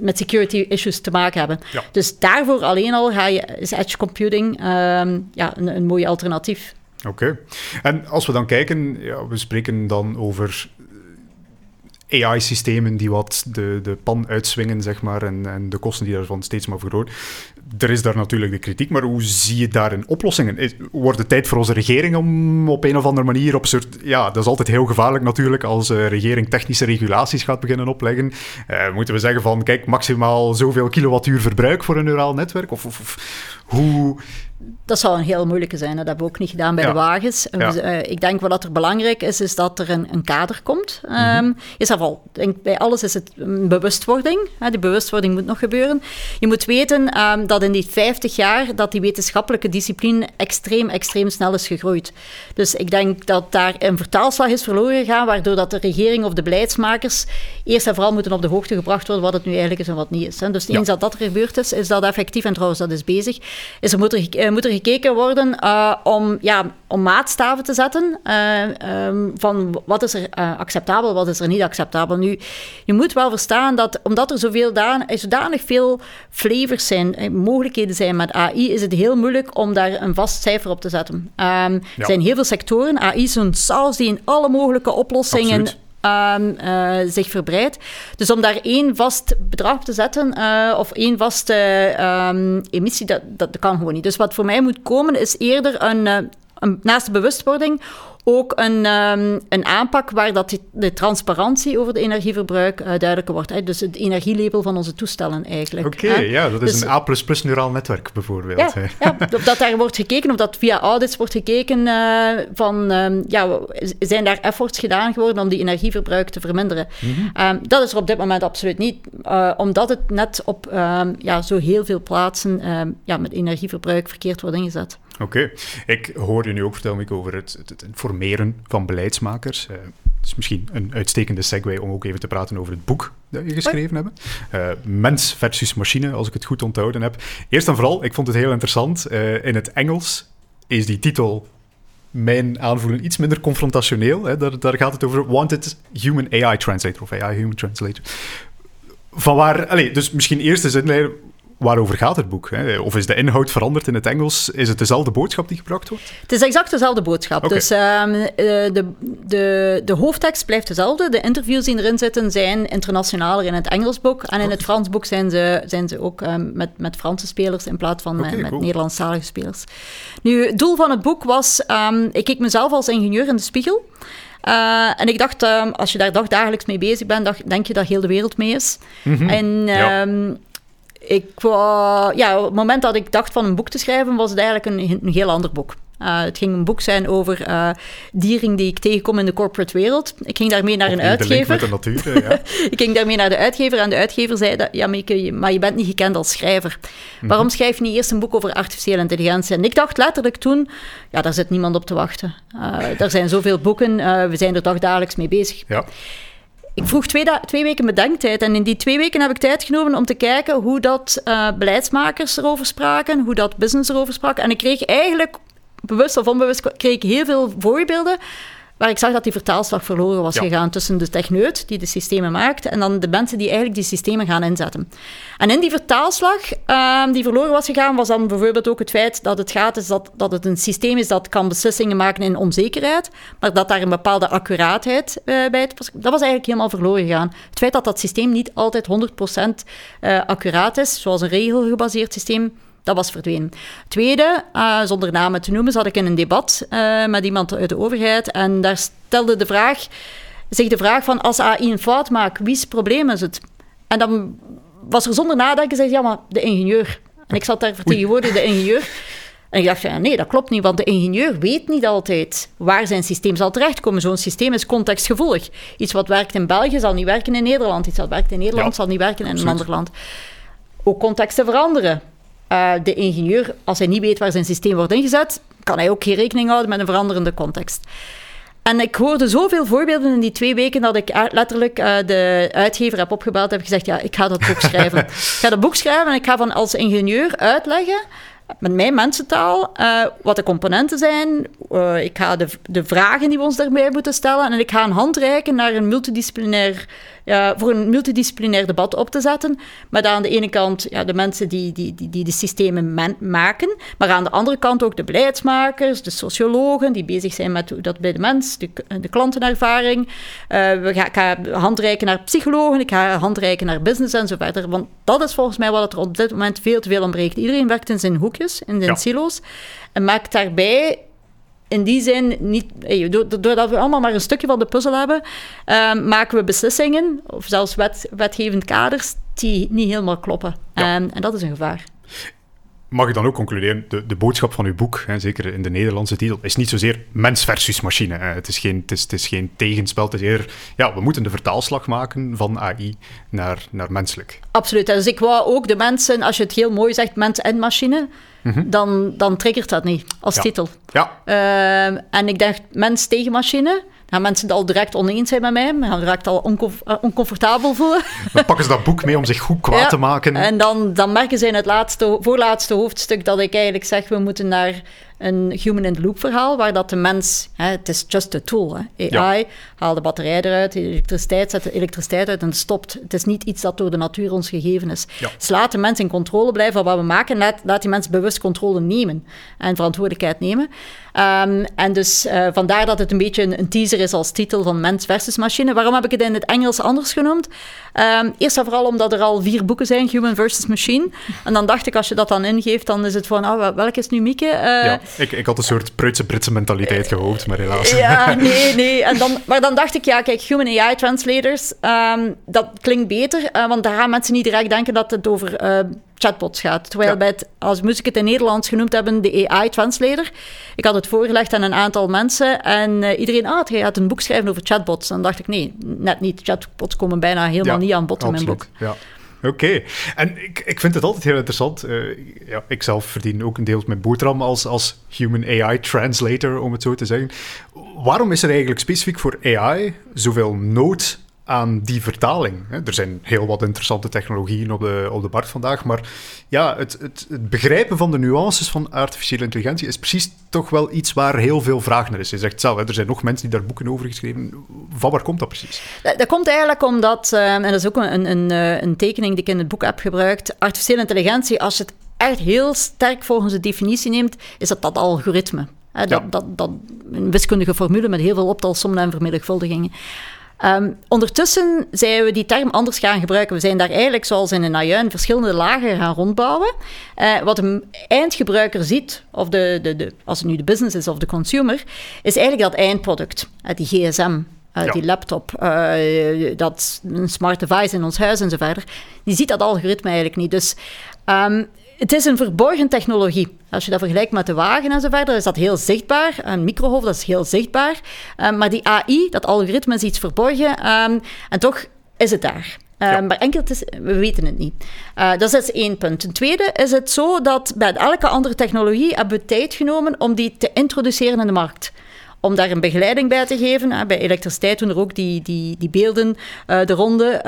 met security issues te maken hebben. Ja. Dus daarvoor alleen al ga je, is edge computing um, ja, een, een mooi alternatief. Oké. En als we dan kijken, ja, we spreken dan over AI-systemen die wat de, de pan uitswingen, zeg maar, en, en de kosten die daarvan steeds maar vergroten. Er is daar natuurlijk de kritiek, maar hoe zie je daarin oplossingen? Wordt het tijd voor onze regering om op een of andere manier op soort... Ja, dat is altijd heel gevaarlijk natuurlijk als de regering technische regulaties gaat beginnen opleggen. Uh, moeten we zeggen van, kijk, maximaal zoveel kilowattuur verbruik voor een neuraal netwerk? Of, of hoe dat zou een heel moeilijke zijn. Dat hebben we ook niet gedaan bij de wagens. Ja. Uh, ik denk wat er belangrijk is, is dat er een, een kader komt. Mm -hmm. um, is geval, denk, bij alles is het een bewustwording. Hè, die bewustwording moet nog gebeuren. Je moet weten um, dat in die 50 jaar dat die wetenschappelijke discipline extreem, extreem snel is gegroeid. Dus ik denk dat daar een vertaalslag is verloren gegaan, waardoor dat de regering of de beleidsmakers eerst en vooral moeten op de hoogte gebracht worden wat het nu eigenlijk is en wat niet is. Hè. Dus eens dat dat gebeurd is, is dat effectief, en trouwens dat is bezig, is er moet er uh, moet er gekeken worden uh, om, ja, om maatstaven te zetten uh, um, van wat is er acceptabel, wat is er niet acceptabel. Nu, je moet wel verstaan dat omdat er zoveel daan, zodanig veel flavors zijn, mogelijkheden zijn met AI, is het heel moeilijk om daar een vast cijfer op te zetten. Um, ja. Er zijn heel veel sectoren. AI is een saus die in alle mogelijke oplossingen... Absoluut uh, zich verbreidt. Dus om daar één vast bedrag te zetten uh, of één vaste um, emissie, dat, dat kan gewoon niet. Dus wat voor mij moet komen is eerder een, uh, een naast de bewustwording ook een, um, een aanpak waar dat de transparantie over de energieverbruik uh, duidelijker wordt. Hè? Dus het energielabel van onze toestellen eigenlijk. Oké, okay, ja, dat is dus, een A++ neuraal netwerk bijvoorbeeld. Ja, ja, dat daar wordt gekeken, of dat via audits wordt gekeken uh, van, um, ja, zijn daar efforts gedaan geworden om die energieverbruik te verminderen. Mm -hmm. um, dat is er op dit moment absoluut niet, uh, omdat het net op ja, zo heel veel plaatsen ja, met energieverbruik verkeerd wordt ingezet. Oké. Ik hoor je nu ook vertellen over het, het, informeren van beleidsmakers. Uh, het is misschien een uitstekende segue om ook even te praten over het boek dat je geschreven hebt. Uh, mens versus machine, als ik het goed onthouden heb. Eerst en vooral, ik vond het heel interessant. Uh, in het Engels is die titel mijn aanvoelen iets minder confrontationeel. Hè. Daar, daar, gaat het over Wanted Human AI Translator of AI Human Translator. Van waar, allez, dus misschien eerst eens inleiden, waarover gaat het boek? Hè? Of is de inhoud veranderd in het Engels? Is het dezelfde boodschap die gebracht wordt? Het is exact dezelfde boodschap. Okay. Dus um, de, de, de hoofdtekst blijft dezelfde. De interviews die erin zitten zijn internationaler in het Engels boek. En in het Frans boek zijn ze, zijn ze ook um, met, met Franse spelers in plaats van okay, met cool. Nederlandstalige spelers. Nu, het doel van het boek was... Um, ik keek mezelf als ingenieur in de spiegel. Uh, en ik dacht, um, als je daar dagelijks mee bezig bent, dacht, denk je dat heel de wereld mee is. Mm -hmm. En um, ik, uh, ja, op het moment dat ik dacht van een boek te schrijven, was het eigenlijk een, een heel ander boek. Uh, het ging een boek zijn over uh, dieren die ik tegenkom in de corporate wereld. Ik ging daarmee naar een uitgever. De natuur, ja. (laughs) ik ging daarmee naar de uitgever en de uitgever zei dat, ja, Mieke, maar je bent niet gekend als schrijver. Mm -hmm. Waarom schrijf je niet eerst een boek over artificiële intelligentie? En ik dacht letterlijk toen, ja, daar zit niemand op te wachten. Uh, er zijn zoveel boeken, we zijn er dagelijks mee bezig. Ja. Ik vroeg twee, twee, weken bedenktijd. En in die twee weken heb ik tijd genomen om te kijken hoe dat uh, beleidsmakers erover spraken, hoe dat business erover sprak. En ik kreeg eigenlijk, bewust of onbewust, kreeg ik heel veel voorbeelden waar ik zag dat die vertaalslag verloren was ja. gegaan tussen de techneut die de systemen maakt en dan de mensen die eigenlijk die systemen gaan inzetten. En in die vertaalslag uh, die verloren was gegaan, was dan bijvoorbeeld ook het feit dat het gaat is dat, dat het een systeem is dat kan beslissingen maken in onzekerheid, maar dat daar een bepaalde accuraatheid uh, bij het. Dat was eigenlijk helemaal verloren gegaan. Het feit dat dat systeem niet altijd 100% uh, accuraat is, zoals een regelgebaseerd systeem, dat was verdwenen. Tweede, uh, zonder namen te noemen, zat ik in een debat uh, met iemand uit de overheid. En daar stelde de vraag, zich de vraag van als AI een fout maakt, wie's probleem is het? En dan was er zonder nadenken, zei ja, maar de ingenieur. En ik zat daar vertegenwoordigd, de ingenieur. En ik dacht, ja, nee, dat klopt niet, want de ingenieur weet niet altijd waar zijn systeem zal terechtkomen. Zo'n systeem is contextgevoelig. Iets wat werkt in België zal niet werken in Nederland. Iets wat werkt in Nederland ja, zal niet werken in absoluut. een ander land. Ook contexten veranderen. Uh, de ingenieur, als hij niet weet waar zijn systeem wordt ingezet, kan hij ook geen rekening houden met een veranderende context. En ik hoorde zoveel voorbeelden in die twee weken dat ik letterlijk uh, de uitgever heb opgebeld en heb gezegd, ja, ik ga dat boek schrijven. (laughs) ik ga dat boek schrijven en ik ga van als ingenieur uitleggen met mijn mensentaal uh, wat de componenten zijn. Uh, ik ga de, de vragen die we ons daarbij moeten stellen en ik ga een hand reiken naar een multidisciplinair uh, voor een multidisciplinair debat op te zetten. Met aan de ene kant ja, de mensen die, die, die, die de systemen maken, maar aan de andere kant ook de beleidsmakers, de sociologen die bezig zijn met hoe dat bij de mens, de, de klantenervaring. Uh, we gaan, ik ga handreiken naar psychologen, ik ga handreiken naar business en zo verder. Want dat is volgens mij wat er op dit moment veel te veel ontbreekt. Iedereen werkt in zijn hoekjes, in zijn silo's. En maakt daarbij in die zin niet... Doordat we allemaal maar een stukje van de puzzel hebben, ehm, maken we beslissingen, of zelfs wet, wetgevend kaders, die niet helemaal kloppen. Ehm, en dat is een gevaar mag ik dan ook concluderen, de, de boodschap van uw boek, hè, zeker in de Nederlandse titel, is niet zozeer mens versus machine. Hè. Het, is geen, het, is, het is geen tegenspel, het is eerder, ja, we moeten de vertaalslag maken van AI naar, naar menselijk. Absoluut. Dus ik wou ook de mensen, als je het heel mooi zegt, mens en machine, mhm. dan, dan triggert dat niet als titel. Ja. Uh, en ik dacht, mens tegen machine, gaan mensen het al direct oneens zijn met mij. Gaan direct al eh, oncomfortabel voelen. (laughs) Dan pakken ze dat boek mee om zich goed (laughs) kwaad te maken. En dan, dan merken ze in het laatste, voorlaatste hoofdstuk dat ik eigenlijk zeg, we moeten naar een human-in-the-loop verhaal, waar dat de mens, hè, het is just a tool. Hè. AI, haal de batterij eruit, de elektriciteit, zet de elektriciteit uit en stopt. Het is niet iets dat door de natuur ons gegeven is. Ja. Dus laat de mens in controle blijven van wat we maken, laat, laat die mens bewust controle nemen en verantwoordelijkheid nemen. Um, en dus uh, vandaar dat het een beetje een, een, teaser is als titel van Mens versus Machine. Waarom heb ik het in het Engels anders genoemd? Um, eerst en vooral omdat er al vier boeken zijn, Human versus Machine. En dan dacht ik, als je dat dan ingeeft, dan is het van, oh, welke is nu Mieke? Uh, ja, ik, ik had een soort Preutse Britse mentaliteit gehoopt, maar helaas. Ja, (laughs) nee, nee. En dan, maar dan dacht ik, ja, kijk, Human AI Translators, um, dat klinkt beter, uh, want daar gaan mensen niet direct denken dat het over chatbots gaat. Terwijl bij het, als moest ik het in Nederlands genoemd hebben, de AI-translator. Ik had het voorgelegd aan een aantal mensen en uh, iedereen, ah, hij gaat een boek schrijven over chatbots. Dan dacht ik, nee, net niet. Chatbots komen bijna helemaal niet aan bod in mijn boek. Ja. Oké, en ik, ik vind het altijd heel interessant. Uh, ja, ik zelf verdien ook een deel met boterham als, als human AI translator, om het zo te zeggen. Waarom is er eigenlijk specifiek voor AI zoveel nood aan die vertaling. Er zijn heel wat interessante technologieën op de, op de markt vandaag, maar ja, het, het, het, begrijpen van de nuances van artificiële intelligentie is precies toch wel iets waar heel veel vraag naar is. Je zegt zelf, er zijn nog mensen die daar boeken over geschreven. Van waar komt dat precies? Dat, komt eigenlijk omdat, uh, en dat is ook een, een, eh, een tekening die ik in het boek heb gebruikt, artificiële intelligentie, als je het echt heel sterk volgens de definitie neemt, is dat dat algoritme. dat, dat, dat, een wiskundige formule met heel veel optelsommen en vermenigvuldigingen. Um, ondertussen zijn we die term anders gaan gebruiken. We zijn daar eigenlijk, zoals in een ajuin, verschillende lagen gaan rondbouwen. Uh, wat een eindgebruiker ziet, of de, de, de, als het nu de business is of de consumer, is eigenlijk dat eindproduct, uh, die gsm. Uh, Die laptop, dat een smart device in ons huis en zo verder. Die ziet dat algoritme eigenlijk niet. Dus um, het is een verborgen technologie. Als je dat vergelijkt met de wagen en zo verder, is dat heel zichtbaar. Een microgolf, dat is heel zichtbaar. Um, maar die AI, dat algoritme, is iets verborgen. Um, en toch is het daar. Um, Maar enkel, is, we weten het niet. Uh, dat is één punt. Ten tweede is het zo dat bij elke andere technologie hebben we tijd genomen om die te introduceren in de markt om daar een begeleiding bij te geven. Bij elektriciteit doen er ook die, die, die beelden uh, de ronde, uh,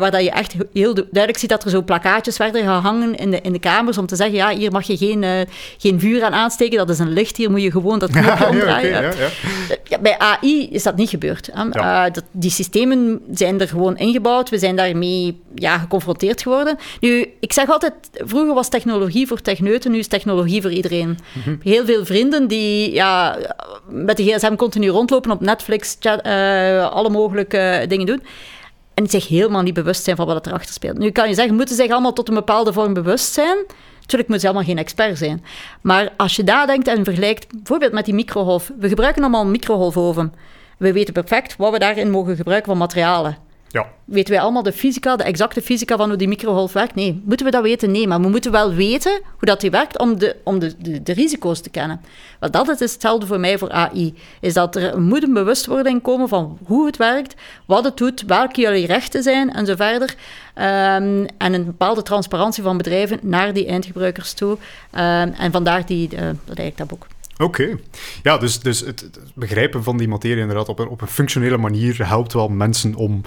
waar dat je echt heel duidelijk ziet dat er zo plakkaatjes werden gehangen in de, in de kamers om te zeggen, ja, hier mag je geen, uh, geen vuur aan aansteken, dat is een licht, hier moet je gewoon dat (laughs) knopje ja, omdraaien. Ja, ja, bij AI is dat niet gebeurd. Dat, die systemen zijn er gewoon ingebouwd, we zijn daarmee ja, geconfronteerd geworden. Nu, ik zeg altijd, vroeger was technologie voor techneuten, nu is technologie voor iedereen. Mhm. Heel veel vrienden die ja, met de gsm continu rondlopen op Netflix, uh, alle mogelijke dingen doen. En zich helemaal niet bewust zijn van wat er achter speelt. Nu kan je zeggen, moeten zich allemaal tot een bepaalde vorm bewust zijn? Natuurlijk moeten ze allemaal geen expert zijn. Maar als je daar denkt en vergelijkt, bijvoorbeeld met die microgolf. We gebruiken allemaal een microgolfoven. We weten perfect wat we daarin mogen gebruiken van materialen. Ja. Weten wij allemaal de fysica, de exacte fysica van hoe die microgolf werkt? Nee. Moeten we dat weten? Nee. Maar we moeten wel weten hoe dat die werkt om de, om de, de, risico's te kennen. Want dat is hetzelfde voor mij voor AI. Is dat er moet een bewustwording komen van hoe het werkt, wat het doet, welke jullie rechten zijn en zo verder. Um, en een bepaalde transparantie van bedrijven naar die eindgebruikers toe. Um, en vandaar die, uh, dat eigenlijk dat boek. Oké. Ja, dus, dus het, het, begrijpen van die materie inderdaad op een, op een functionele manier helpt wel mensen om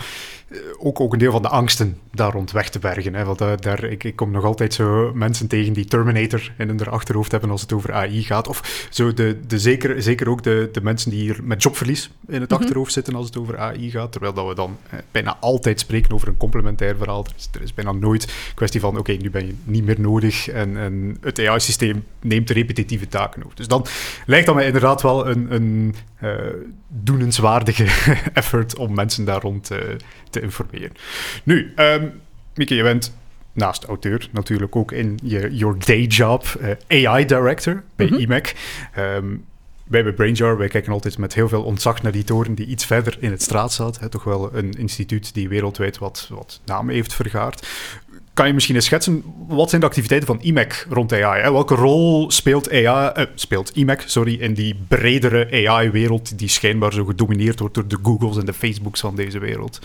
eh, ook, ook een deel van de angsten daar rond weg te bergen. Hè? Want uh, daar, ik, ik kom nog altijd zo mensen tegen die Terminator in hun achterhoofd hebben als het over AI gaat. Of zo de, de zeker, zeker ook de, de mensen die hier met jobverlies in het mm -hmm. achterhoofd zitten als het over AI gaat. Terwijl dat we dan eh, bijna altijd spreken over een complementair verhaal. Er is, er is bijna nooit kwestie van, oké, okay, nu ben je niet meer nodig en, en het AI-systeem neemt de repetitieve taken over. Dus dan lijkt dat mij inderdaad wel een, een uh, doenenswaardige (laughs) effort om mensen daar rond uh, te informeren. Nu, um, Mieke, je bent naast auteur natuurlijk ook in je your day job uh, AI director bij mm -hmm. IMEC. Um, wij bij Brainjar, wij kijken altijd met heel veel ontzag naar die toren die iets verder in het straat staat. Hè, toch wel een instituut die wereldwijd wat, wat namen heeft vergaard. Kan je misschien eens schetsen, wat zijn de activiteiten van IMEC rond AI? Hè? Welke rol speelt, AI, uh, speelt IMEC sorry, in die bredere AI-wereld die schijnbaar zo gedomineerd wordt door de Googles en de Facebooks van deze wereld?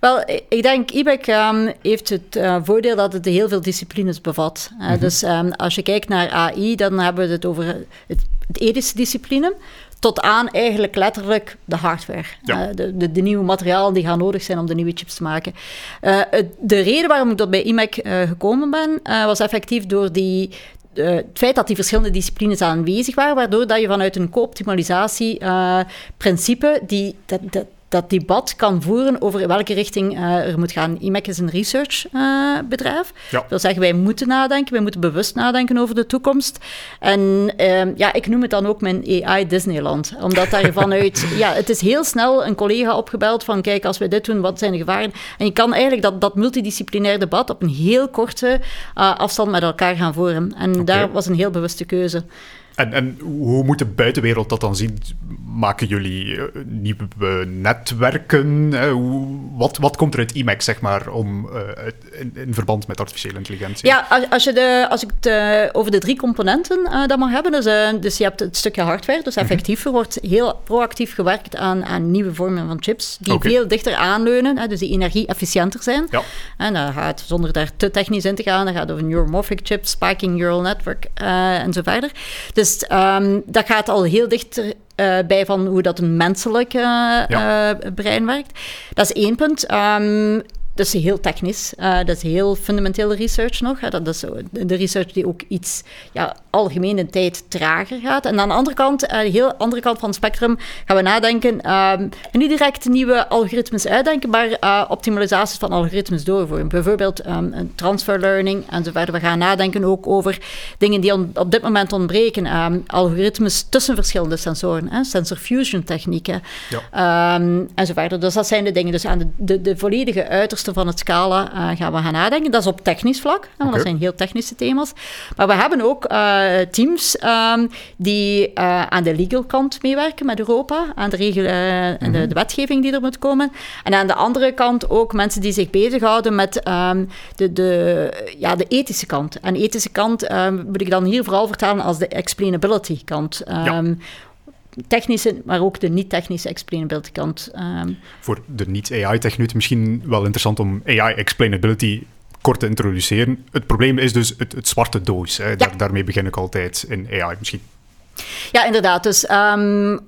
Wel, ik denk, IBEC um, heeft het uh, voordeel dat het heel veel disciplines bevat. Uh, mm -hmm. Dus um, als je kijkt naar AI, dan hebben we het over het, het ethische discipline tot aan eigenlijk letterlijk de hardware. Ja. Uh, de, de, de, nieuwe materialen die gaan nodig zijn om de nieuwe chips te maken. Uh, de reden waarom ik tot bij IMEC uh, gekomen ben, was effectief door die, het feit dat die verschillende disciplines aanwezig waren, waardoor dat je vanuit een co-optimalisatie-principe die, dat, dat, dat debat kan voeren over welke richting uh, er moet gaan. IMEC is een researchbedrijf. Uh, ja. Dat wil zeggen, wij moeten nadenken, wij moeten bewust nadenken over de toekomst. En uh, ja, ik noem het dan ook mijn AI Disneyland. Omdat daar (laughs) vanuit, ja, het is heel snel een collega opgebeld van, kijk, als we dit doen, wat zijn de gevaren? En je kan eigenlijk dat, dat multidisciplinair debat op een heel korte uh, afstand met elkaar gaan voeren. En okay. daar was een heel bewuste keuze. En, en hoe moet de buitenwereld dat dan zien? Maken jullie uh, nieuwe netwerken? Uh, hoe, wat, wat komt er uit IMEC, zeg maar, om, in, in, verband met artificiële intelligentie? Ja, als, als, je de, als ik het over de drie componenten dat mag hebben, dus, dus je hebt het stukje hardware, dus effectief, er wordt heel proactief gewerkt aan, aan nieuwe vormen van chips, die okay. veel dichter aanleunen, dus die energie-efficiënter zijn. Ja. En dan gaat, zonder daar te technisch in te gaan, dan gaat het over neuromorphic chips, spiking neural network en zo verder. Dus dus um, dat gaat al heel dichter uh, bij van hoe dat een menselijk uh, ja. uh, brein werkt. Dat is één punt. Um, dat is heel technisch. Dat is heel fundamentele research nog. Dat is de research die ook iets ja, algemeen in tijd trager gaat. En aan de andere kant, uh, de heel andere kant van het spectrum, gaan we nadenken. Um, niet direct nieuwe algoritmes uitdenken, maar uh, optimalisaties van algoritmes doorvoeren. Bijvoorbeeld um, transfer learning enzovoort. We gaan nadenken ook over dingen die on, op dit moment ontbreken. Um, algoritmes tussen verschillende sensoren, hè. sensor fusion technieken ja. enzovoort. Dus dat zijn de dingen. Dus aan de, de, de volledige uiterste van het scala uh, gaan we gaan nadenken. Dat is op technisch vlak, hè, want okay. dat zijn heel technische thema's. Maar we hebben ook uh, teams um, die uh, aan de legal kant meewerken met Europa, aan de, regel, mm -hmm. de, de, wetgeving die er moet komen. En aan de andere kant ook mensen die zich bezighouden met um, de, de, ja, de ethische kant. En de ethische kant um, moet ik dan hier vooral vertalen als de explainability kant. Ja technische, maar ook de niet-technische explainability kant. Um. Voor de niet-AI-techneuten misschien wel interessant om AI-explainability kort te introduceren. Het probleem is dus het, het zwarte doos. Hè. Daar, daarmee begin ik altijd in AI misschien. Ja, inderdaad. Dus um,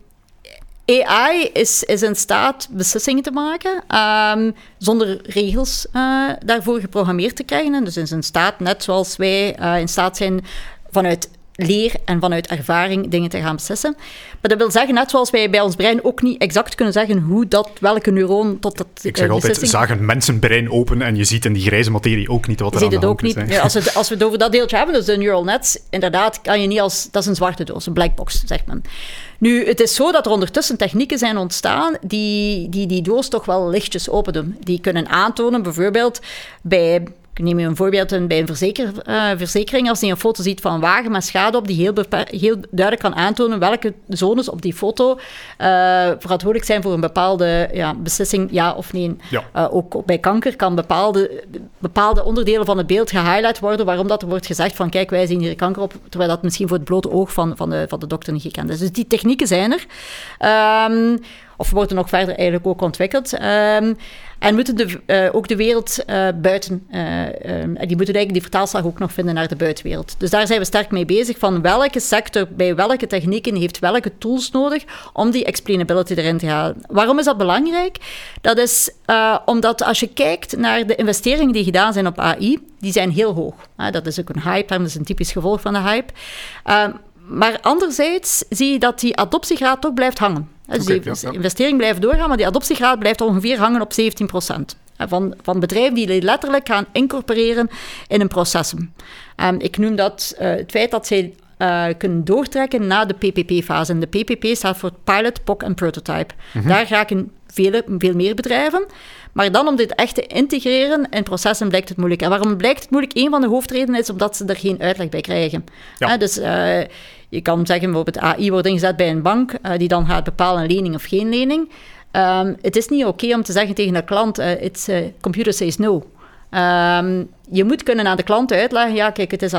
AI is, is in staat beslissingen te maken um, zonder regels uh, daarvoor geprogrammeerd te krijgen. En dus is in staat, net zoals wij uh, in staat zijn vanuit leer en vanuit ervaring dingen te gaan beslissen. Maar dat wil zeggen, net zoals wij bij ons brein ook niet exact kunnen zeggen hoe dat, welke neuron tot dat Ik zeg uh, altijd, zagen een mensenbrein open en je ziet in die grijze materie ook niet wat er aan de hand is. Ja, als, we, (laughs) als we het over dat deeltje hebben, dus de neural nets, inderdaad, kan je niet als... Dat is een zwarte doos, een blackbox, zegt men. Nu, het is zo dat er ondertussen technieken zijn ontstaan die die, die doos toch wel lichtjes open doen. Die kunnen aantonen, bijvoorbeeld bij ik neem je een voorbeeld bij een verzeker, uh, verzekering. Als die een foto ziet van een wagen met schade op, die heel, heel duidelijk kan aantonen welke zones op die foto uh, verantwoordelijk zijn voor een bepaalde ja, beslissing, ja of nee. Ja. Uh, ook bij kanker kan bepaalde, bepaalde onderdelen van het beeld gehighlight worden, waarom dat er wordt gezegd van kijk, wij zien hier kanker op, terwijl dat misschien voor het blote oog van, van, de, van de dokter niet gekend is. Dus die technieken zijn er. Um, of worden nog verder eigenlijk ook ontwikkeld. Um, En moeten de, uh, ook de wereld uh, buiten, uh, die moeten eigenlijk die vertaalslag ook nog vinden naar de buitenwereld. Dus daar zijn we sterk mee bezig, van welke sector, bij welke technieken heeft welke tools nodig om die explainability erin te halen. Waarom is dat belangrijk? Dat is omdat als je kijkt naar de investeringen die gedaan zijn op AI, die zijn heel hoog. dat is ook een hype, dat is een typisch gevolg van de hype. Maar anderzijds zie je dat die adoptiegraad toch blijft hangen. Dus okay, die investering blijft doorgaan, maar die adoptiegraad blijft ongeveer hangen op 17 procent. Van, van bedrijven die letterlijk gaan incorporeren in een processen. Um, ik noem dat uh, het feit dat zij uh, kunnen doortrekken na de PPP-fase. En de PPP staat voor Pilot, POC en Prototype. Mm -hmm. Daar raken vele, veel meer bedrijven. Maar dan om dit echt te integreren in processen blijkt het moeilijk. En waarom blijkt het moeilijk? Een van de hoofdredenen is omdat ze er geen uitleg bij krijgen. Ja. dus uh, je kan zeggen bijvoorbeeld AI wordt ingezet bij een bank die dan gaat bepalen lening of geen lening. Um, het is niet oké okay om te zeggen tegen een klant, it's, computer says no. Um, je moet kunnen aan de klant uitleggen, ja, kijk, het is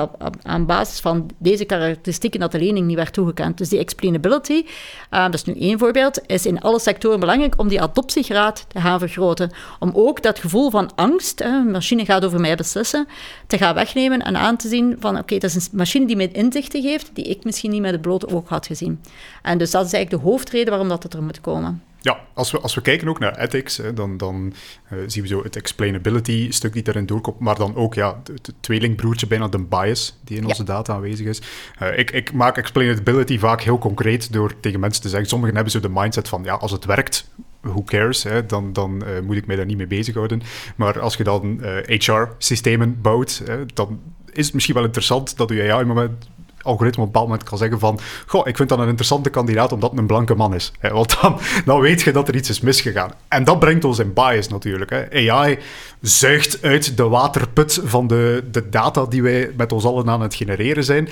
aan basis van deze karakteristieken dat de lening niet werd toegekend. Dus die explainability, uh, dat is nu één voorbeeld, is in alle sectoren belangrijk om die adoptiegraad te gaan vergroten. Om ook dat gevoel van angst, een machine gaat over mij beslissen, te gaan wegnemen en aan te zien van, oké, dat is een machine die mij inzichten geeft, die ik misschien niet met het blote oog had gezien. En dus dat is eigenlijk de hoofdreden waarom dat het er moet komen. Ja, als we, als we kijken ook naar ethics, hè, dan, dan uh, zien we zo het explainability-stuk die daarin doorkomt, maar dan ook ja, het tweelingbroertje bijna, de bias die in onze data aanwezig is. Uh, ik, ik maak explainability vaak heel concreet door tegen mensen te zeggen, sommigen hebben zo de mindset van, ja, als het werkt, who cares, hè, dan, dan uh, moet ik mij daar niet mee bezighouden. Maar als je dan HR-systemen bouwt, dan is het misschien wel interessant dat je AI-moment algoritme op een bepaald moment kan zeggen van... Goh, ik vind dat een interessante kandidaat omdat het een blanke man is. Hè? Want dan, dan weet je dat er iets is misgegaan. En dat brengt ons in bias natuurlijk. Hè? AI zuigt uit de waterput van de, de data die wij met ons allen aan het genereren zijn.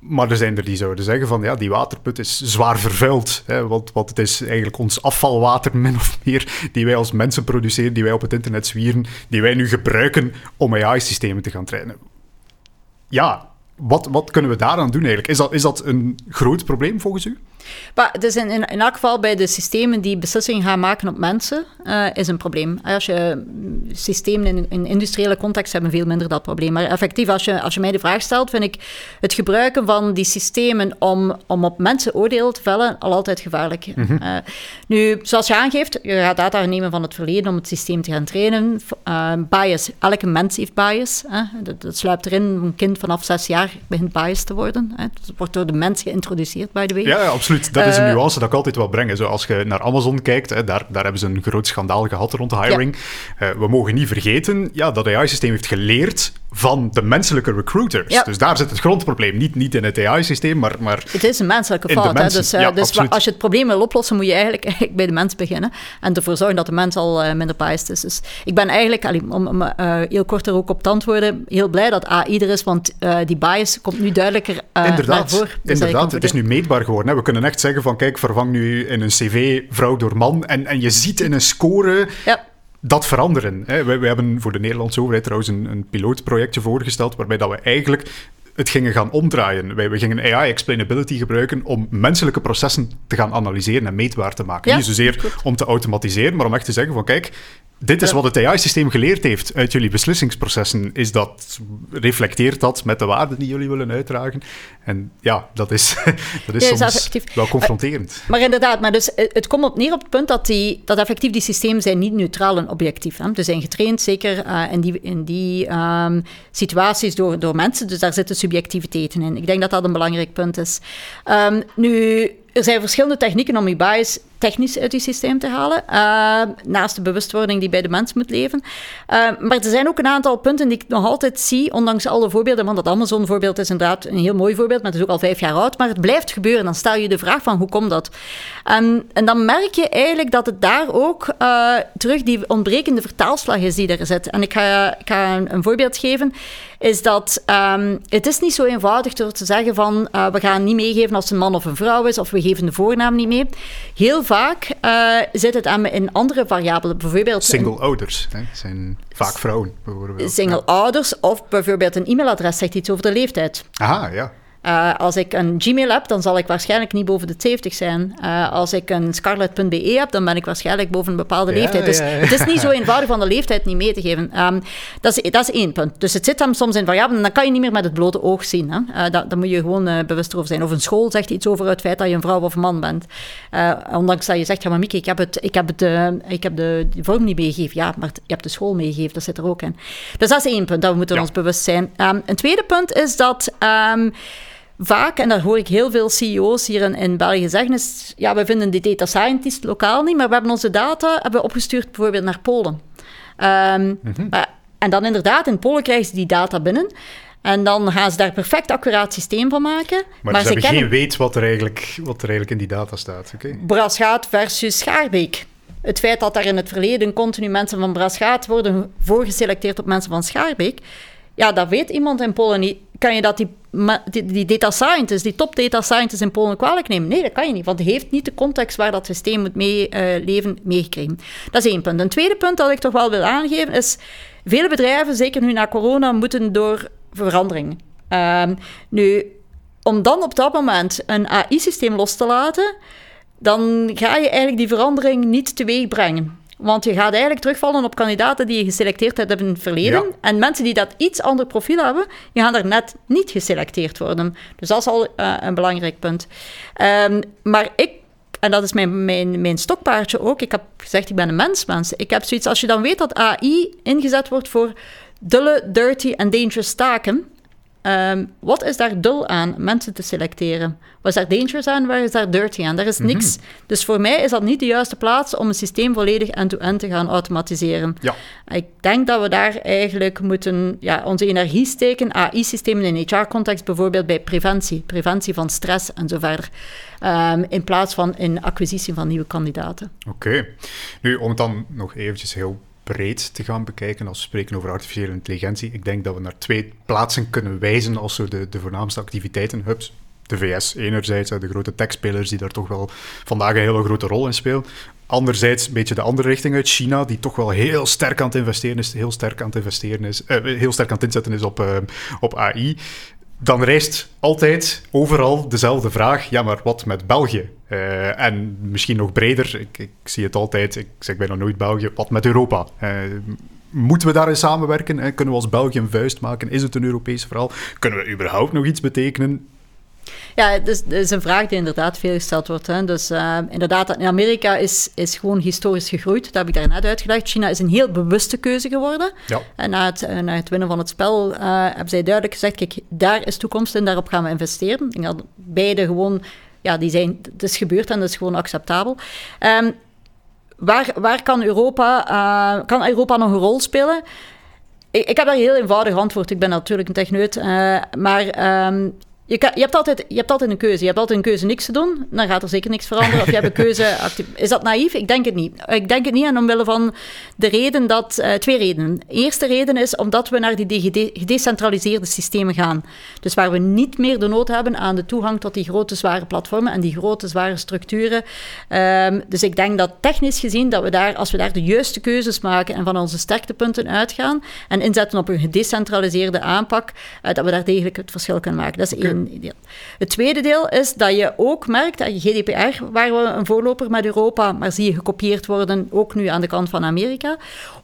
Maar er zijn er die zouden zeggen van ja, die waterput is zwaar vervuild. Hè, want, want het is eigenlijk ons afvalwater, (laughs) min of meer, die wij als mensen produceren, die wij op het internet zwieren, die wij nu gebruiken om AI-systemen te gaan trainen. Ja, wat, wat kunnen we daaraan doen eigenlijk? Is dat, is dat een groot probleem volgens u? Maar dus in, in, in, elk geval bij de systemen die beslissingen gaan maken op mensen, uh, is een probleem. Als je mm, systemen in een industriële context hebben veel minder dat probleem. Maar effectief, als je, als je mij de vraag stelt, vind ik het gebruiken van die systemen om, om op mensen oordeel te vellen al altijd gevaarlijk. Mm uh, nu, zoals je aangeeft, je gaat data nemen van het verleden om het systeem te gaan trainen. Uh, bias, elke mens heeft bias. Dat, dat, sluipt erin, een kind vanaf zes jaar begint bias te worden. Hè. Dat wordt door de mens geïntroduceerd, by the way. Ja, ja absoluut. Dat is een eh, nuance dat ik altijd wil brengen. Zo, als je naar Amazon kijkt, hè, daar, daar hebben ze een groot schandaal gehad rond de hiring. Eh, we mogen niet vergeten ja, dat AI-systeem heeft geleerd van de menselijke recruiters. Dus daar zit het grondprobleem. Niet, niet in het AI-systeem, maar, maar... Het is een menselijke fout. Hè? Dus, uh, dus als je het probleem wil oplossen, moet je eigenlijk, (laughs) eigenlijk bij de mens beginnen. En ervoor zorgen dat de mens al uh, minder biased is. Dus ik ben eigenlijk, om, om uh, heel kort er ook op te antwoorden, heel blij dat AI er is, want die bias komt nu duidelijker inderdaad, naar voren. Dus inderdaad, het is nu meetbaar geworden. Hè? We kunnen echt zeggen van, kijk, vervang nu in een cv vrouw door man. En, en je ziet in een score... Ja dat veranderen. Hè. We, we, hebben voor de Nederlandse overheid trouwens een, een pilootprojectje voorgesteld waarbij dat we eigenlijk het gingen gaan omdraaien. Wij, we gingen AI explainability gebruiken om menselijke processen te gaan analyseren en meetbaar te maken. Niet zozeer om te automatiseren, maar om echt te zeggen van kijk, dit is wat het AI-systeem geleerd heeft uit jullie beslissingsprocessen. Is dat, reflecteert dat met de waarden die jullie willen uitdragen? En ja, dat is, (laughs) dat is soms effectief. wel confronterend. Maar inderdaad, maar dus, het komt op neer op het punt dat, die, dat effectief die systemen zijn niet neutraal en objectief zijn. Ze zijn getraind, zeker uh, in die, in die um, situaties door, door mensen. Dus daar zitten subjectiviteiten in. Ik denk dat dat een belangrijk punt is. Um, nu, er zijn verschillende technieken om je bias technisch uit je systeem te halen. Uh, naast de bewustwording die bij de mens moet leven. Uh, maar er zijn ook een aantal punten die ik nog altijd zie, ondanks alle voorbeelden. Want dat Amazon-voorbeeld is inderdaad een heel mooi voorbeeld, maar het is ook al vijf jaar oud. Maar het blijft gebeuren. Dan stel je de vraag van hoe komt dat? Um, en dan merk je eigenlijk dat het daar ook uh, terug die ontbrekende vertaalslag is die er zit. En ik ga, ik ga een, voorbeeld geven. Is dat um, het is niet zo eenvoudig door te zeggen van we gaan niet meegeven als het een man of een vrouw is, of we geven de voornaam niet mee. Heel vaak uh, zit het aan in andere variabelen. Bijvoorbeeld single ouders hè, zijn vaak vrouwen. Bijvoorbeeld. Single ouders of bijvoorbeeld een e-mailadres zegt iets over de leeftijd. Aha, ja. Uh, als ik een Gmail heb, dan zal ik waarschijnlijk niet boven de 70 zijn. Uh, als ik een scarlet.be heb, dan ben ik waarschijnlijk boven een bepaalde ja, leeftijd. Dus ja, ja. het is niet zo eenvoudig van de leeftijd niet mee te geven. Um, dat, is, dat is één punt. Dus het zit hem soms in variabelen en dan kan je niet meer met het blote oog zien. Hè? Uh, dat, daar moet je gewoon bewust over zijn. Of een school zegt iets over het feit dat je een vrouw of man bent. ondanks dat je zegt, ja maar Mieke, ik heb, het, ik heb, het, ik heb de, de vorm niet meegegeven. Ja, maar je hebt de school meegegeven, dat zit er ook in. Dus dat is één punt, dat we moeten ons bewust zijn. Um, een tweede punt is dat... Um, vaak, en daar hoor ik heel veel CEO's hier in, in België zeggen, is ja, we vinden die data scientist lokaal niet, maar we hebben onze data hebben opgestuurd bijvoorbeeld naar Polen. Um, en dan inderdaad, in Polen krijgen ze die data binnen. En dan gaan ze daar perfect accuraat systeem van maken. Maar, maar ze, hebben geen weet wat er, eigenlijk, wat er eigenlijk in die data staat. Okay. Braschaat versus Schaarbeek. Het feit dat daar in het verleden continu mensen van Braschaat worden voorgeselecteerd op mensen van Schaarbeek, ja, dat weet iemand in Polen niet. Kan je dat die, die, data scientist, die top data scientist in Polen kwalijk nemen? Nee, dat kan je niet, want hij heeft niet de context waar dat systeem moet meeleven uh, meegekregen. Dat is één punt. Een tweede punt dat ik toch wel wil aangeven is, vele bedrijven, zeker nu na corona, moeten door veranderingen. Uh, nu, om dan op dat moment een AI-systeem los te laten, dan ga je eigenlijk die verandering niet teweeg brengen. Want je gaat eigenlijk terugvallen op kandidaten die je geselecteerd hebt in het verleden. En mensen die dat iets ander profiel hebben, die gaan er net niet geselecteerd worden. Dus dat is al uh, een belangrijk punt. Um, maar ik en dat is mijn, mijn, mijn stokpaardje ook. Ik heb gezegd, ik ben een mensmens. Ik heb zoiets, als je dan weet dat AI ingezet wordt voor dulle, dirty en dangerous taken, Um, wat is daar dul aan mensen te selecteren? Wat is daar dangerous aan? Waar is daar dirty aan? Daar is mhm. niks. Dus voor mij is dat niet de juiste plaats om een systeem volledig end-to-end te gaan automatiseren. Ja. Ik denk dat we daar eigenlijk moeten ja, onze energie steken, AI-systemen in HR-context, bijvoorbeeld bij preventie, preventie van stress en zo verder, um, in plaats van in acquisitie van nieuwe kandidaten. Oké. Nu, om het dan nog eventjes heel breed te gaan bekijken als we spreken over artificiële intelligentie. Ik denk dat we naar twee plaatsen kunnen wijzen als zo de, de voornaamste activiteitenhubs. De VS enerzijds, de grote techspelers die daar toch wel vandaag een hele grote rol in spelen. Anderzijds een beetje de andere richting uit China, die toch wel heel sterk aan het investeren is, heel sterk aan het investeren is, eh, heel sterk aan het inzetten is op, uh, op AI dan rijst altijd overal dezelfde vraag. Ja, maar wat met België? Uh, en misschien nog breder, ik, ik, zie het altijd, ik zeg bijna nooit België, wat met Europa? Uh, moeten we daarin samenwerken? Uh, kunnen we als België een vuist maken? Is het een Europees verhaal? Kunnen we überhaupt nog iets betekenen? Ja, het is, is, een vraag die inderdaad veel gesteld wordt. Hè. Dus uh, inderdaad, in Amerika is, is gewoon historisch gegroeid. Dat heb ik daarnet uitgelegd. China is een heel bewuste keuze geworden. Ja. En na het, na het winnen van het spel uh, hebben zij duidelijk gezegd, kijk, daar is toekomst in, daarop gaan we investeren. Ik dat beide gewoon, ja, die zijn, het is gebeurd en dat is gewoon acceptabel. Um, waar, waar kan Europa, uh, kan Europa nog een rol spelen? Ik, ik heb daar een heel eenvoudig antwoord. Ik ben natuurlijk een techneut. maar um, je, kan, je, hebt altijd, je hebt altijd een keuze. Je hebt altijd een keuze niks te doen. Dan gaat er zeker niks veranderen. Of je hebt een keuze... (laughs) Is dat naïef? Ik denk het niet. Ik denk het niet en omwille van de reden dat... Uh, twee redenen. De eerste reden is omdat we naar die gedecentraliseerde systemen gaan. Dus waar we niet meer de nood hebben aan de toegang tot die grote zware platformen en die grote zware structuren. Um, dus ik denk dat technisch gezien dat we daar, als we daar de juiste keuzes maken en van onze sterktepunten uitgaan en inzetten op een gedecentraliseerde aanpak, uh, dat we daar degelijk het verschil kunnen maken. Dat is één Het tweede deel is dat je ook merkt dat je GDPR, waar we een voorloper met Europa, maar zie je gekopieerd worden, ook nu aan de kant van Amerika.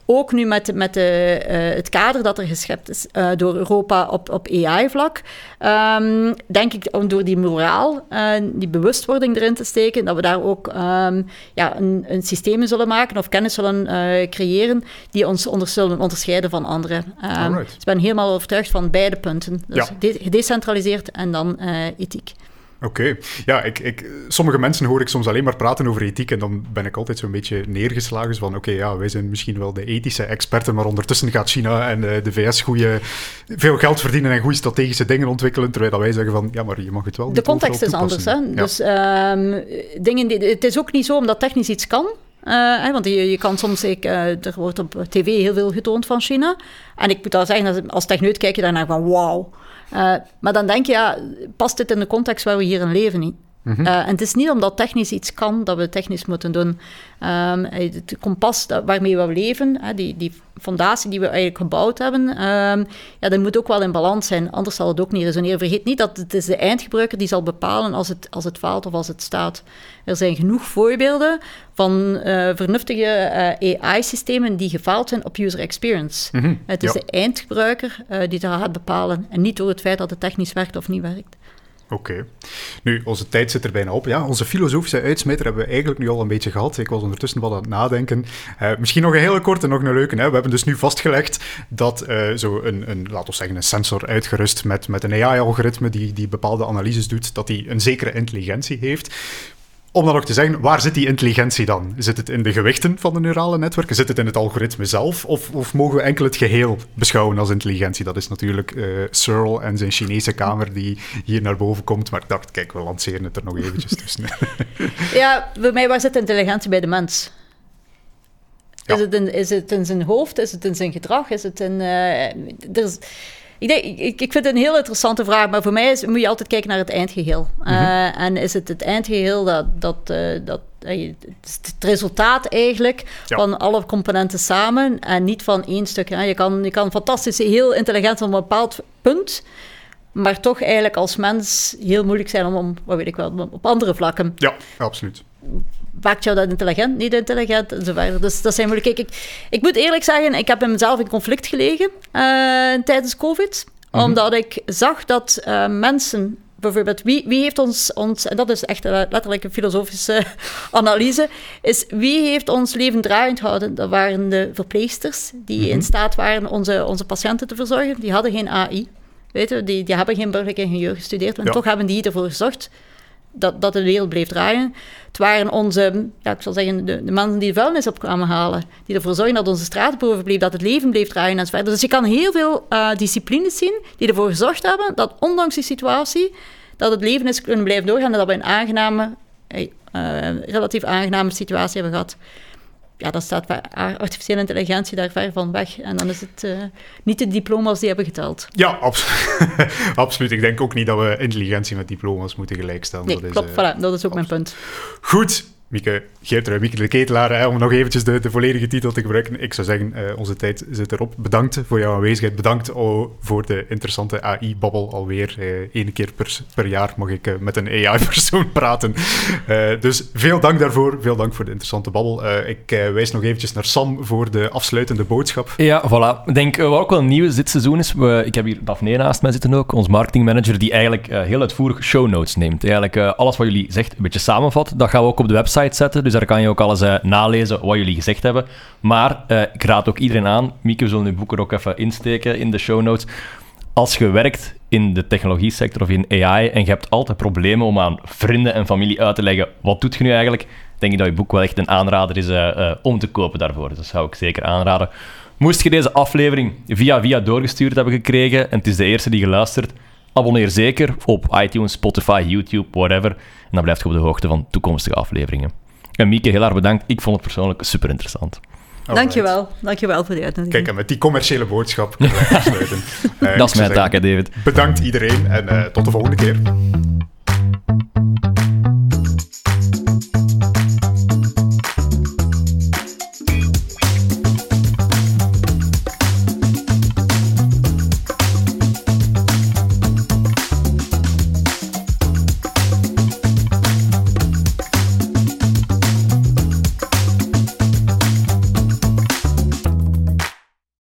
Ook nu met, met de, uh, het kader dat er geschept is uh, door Europa op, op AI-vlak, um, ehm, denk ik door die moraal, uh, die bewustwording erin te steken, dat we daar ook um, ja, een, een systeem zullen maken of kennis zullen creëren die ons onder, zullen onderscheiden van anderen. Um, dus ik ben helemaal overtuigd van beide punten. Dus ja. gedecentraliseerd en dan ethiek. Oké. Ja, ik, ik, sommige mensen hoor ik soms alleen maar praten over ethiek en dan ben ik altijd zo'n beetje neergeslagen van oké, ja, wij zijn misschien wel de ethische experten, maar ondertussen gaat China en de, de VS goede, veel geld verdienen en goede strategische dingen ontwikkelen, terwijl wij zeggen van ja, maar je mag het wel De context is anders, hè. Dus um, dingen die, het is ook niet zo omdat technisch iets kan, uh, want je, je, kan soms, ik, uh, er wordt op tv heel veel getoond van China. En ik moet al zeggen, als techneut kijk je daarnaar van wauw. Uh, maar dan denk je, ja, past dit in de context waar we hier in leven niet? Mhm. Eh, en het is niet omdat technisch iets kan dat we technisch moeten doen. Um, het kompas waarmee we leven, die, die fondatie die we eigenlijk gebouwd hebben, um, ja, dat moet ook wel in balans zijn. Anders zal het ook niet resoneren. Vergeet niet dat het is de eindgebruiker die zal bepalen als het, als het faalt of als het staat. Er zijn genoeg voorbeelden van uh, vernuftige uh, AI-systemen die gefaald zijn op user experience. Mhm, het is de eindgebruiker die dat gaat bepalen en niet door het feit dat het technisch werkt of niet werkt. Oké. Nu, onze tijd zit er bijna op. Ja, onze filosofische uitsmijter hebben we eigenlijk nu al een beetje gehad. Ik was ondertussen wel aan het nadenken. Uh, misschien nog een hele korte, nog een leuke. Hè? We hebben dus nu vastgelegd dat uh, zo een, een, laten we zeggen, een sensor uitgerust met, met een AI-algoritme die, die bepaalde analyses doet, dat die een zekere intelligentie heeft om dan ook te zeggen, waar zit die intelligentie dan? Zit het in de gewichten van de neurale netwerken? Zit het in het algoritme zelf? Of, of mogen we enkel het geheel beschouwen als intelligentie? Dat is natuurlijk uh, Searle en zijn Chinese kamer die hier naar boven komt. Maar ik dacht, kijk, we lanceren het er nog eventjes tussen. (laughs) ja, bij mij, waar zit intelligentie bij de mens? Is, het in, is het in zijn hoofd? Is het in zijn gedrag? Is het in... Uh, is, ik, denk, ik, ik vind het een heel interessante vraag, maar voor mij is, moet je altijd kijken naar het eindgeheel. Mhm. Eh, en is het het eindgeheel dat, dat, uh, dat uh, het, resultaat eigenlijk van alle componenten samen en niet van één stuk. Je, kan, je kan fantastisch, heel intelligent op een bepaald punt, maar toch eigenlijk als mens heel moeilijk zijn om, om wat weet ik wel, op andere vlakken. Ja, absoluut maakt jou dat intelligent, niet intelligent enzovoort. Dus dat zijn moeilijk. Ik, ik moet eerlijk zeggen, ik heb in mezelf in conflict gelegen uh, tijdens COVID. Mhm. Omdat ik zag dat uh, mensen, bijvoorbeeld, wie, wie heeft ons, ons, en dat is echt letterlijk een filosofische (laughs) analyse, is wie heeft ons leven draaiend gehouden? Dat waren de verpleegsters die mhm. in staat waren onze, onze patiënten te verzorgen. Die hadden geen AI. Weet je, die, die hebben geen burgerlijk ingenieur gestudeerd, en toch hebben die ervoor gezorgd dat, dat de wereld bleef draaien. Het waren onze, ja, ik zal zeggen, de, de mensen die de vuilnis op kwamen halen. Die ervoor zorgen dat onze straat boven bleef, dat het leven bleef draaien enzovoort. Dus je kan heel veel uh, disciplines zien die ervoor gezorgd hebben dat ondanks die situatie, dat het leven is kunnen blijven doorgaan en dat we een aangename, uh, relatief aangename situatie hebben gehad ja, dan staat artificiële intelligentie daar ver van weg. En dan is het uh, niet de diploma's die hebben geteld. Ja, abs (laughs) absoluut. Ik denk ook niet dat we intelligentie met diploma's moeten gelijkstellen. Nee, dat klopt. Is, uh, voilà, dat is ook mijn punt. Goed. Mieke, Geert Mieke de Ketelaar, om nog eventjes de, volledige titel te gebruiken. Ik zou zeggen, uh, onze tijd zit erop. Bedankt voor jouw aanwezigheid. Bedankt voor de interessante AI-babbel alweer. Eén keer per, jaar mag ik uh, met een AI-persoon (laughs) praten. dus veel dank daarvoor. Veel dank voor de interessante babbel. ik wijs nog eventjes naar Sam voor de afsluitende boodschap. Ja, voilà. Ik denk wat ook wel nieuw dit seizoen is, we, ik heb hier Daphne naast mij zitten ook, ons marketingmanager, die eigenlijk heel uitvoerig show notes neemt. Eigenlijk alles wat jullie zegt een beetje samenvat. Dat gaan we ook op de website zetten. Dus daar kan je ook alles uh, nalezen wat jullie gezegd hebben. Maar uh, ik raad ook iedereen aan. Mieke, we zullen je boek er ook even insteken in de show notes. Als je werkt in de technologie sector of in AI en je hebt altijd problemen om aan vrienden en familie uit te leggen wat doet je nu eigenlijk, denk ik dat je boek wel echt een aanrader is uh, om te kopen daarvoor. Dus dat zou ik zeker aanraden. Moest je deze aflevering via via doorgestuurd hebben gekregen en het is de eerste die geluisterd, abonneer zeker op iTunes, Spotify, YouTube, whatever. En dan blijf je op de hoogte van toekomstige afleveringen. En Mieke, heel erg bedankt. Ik vond het persoonlijk super interessant. Alright. Dankjewel. Dankjewel voor die uitnodiging. Kijk, en met die commerciële boodschap kunnen we afsluiten. Dat is mijn taak, David. Bedankt iedereen en eh, tot de volgende keer.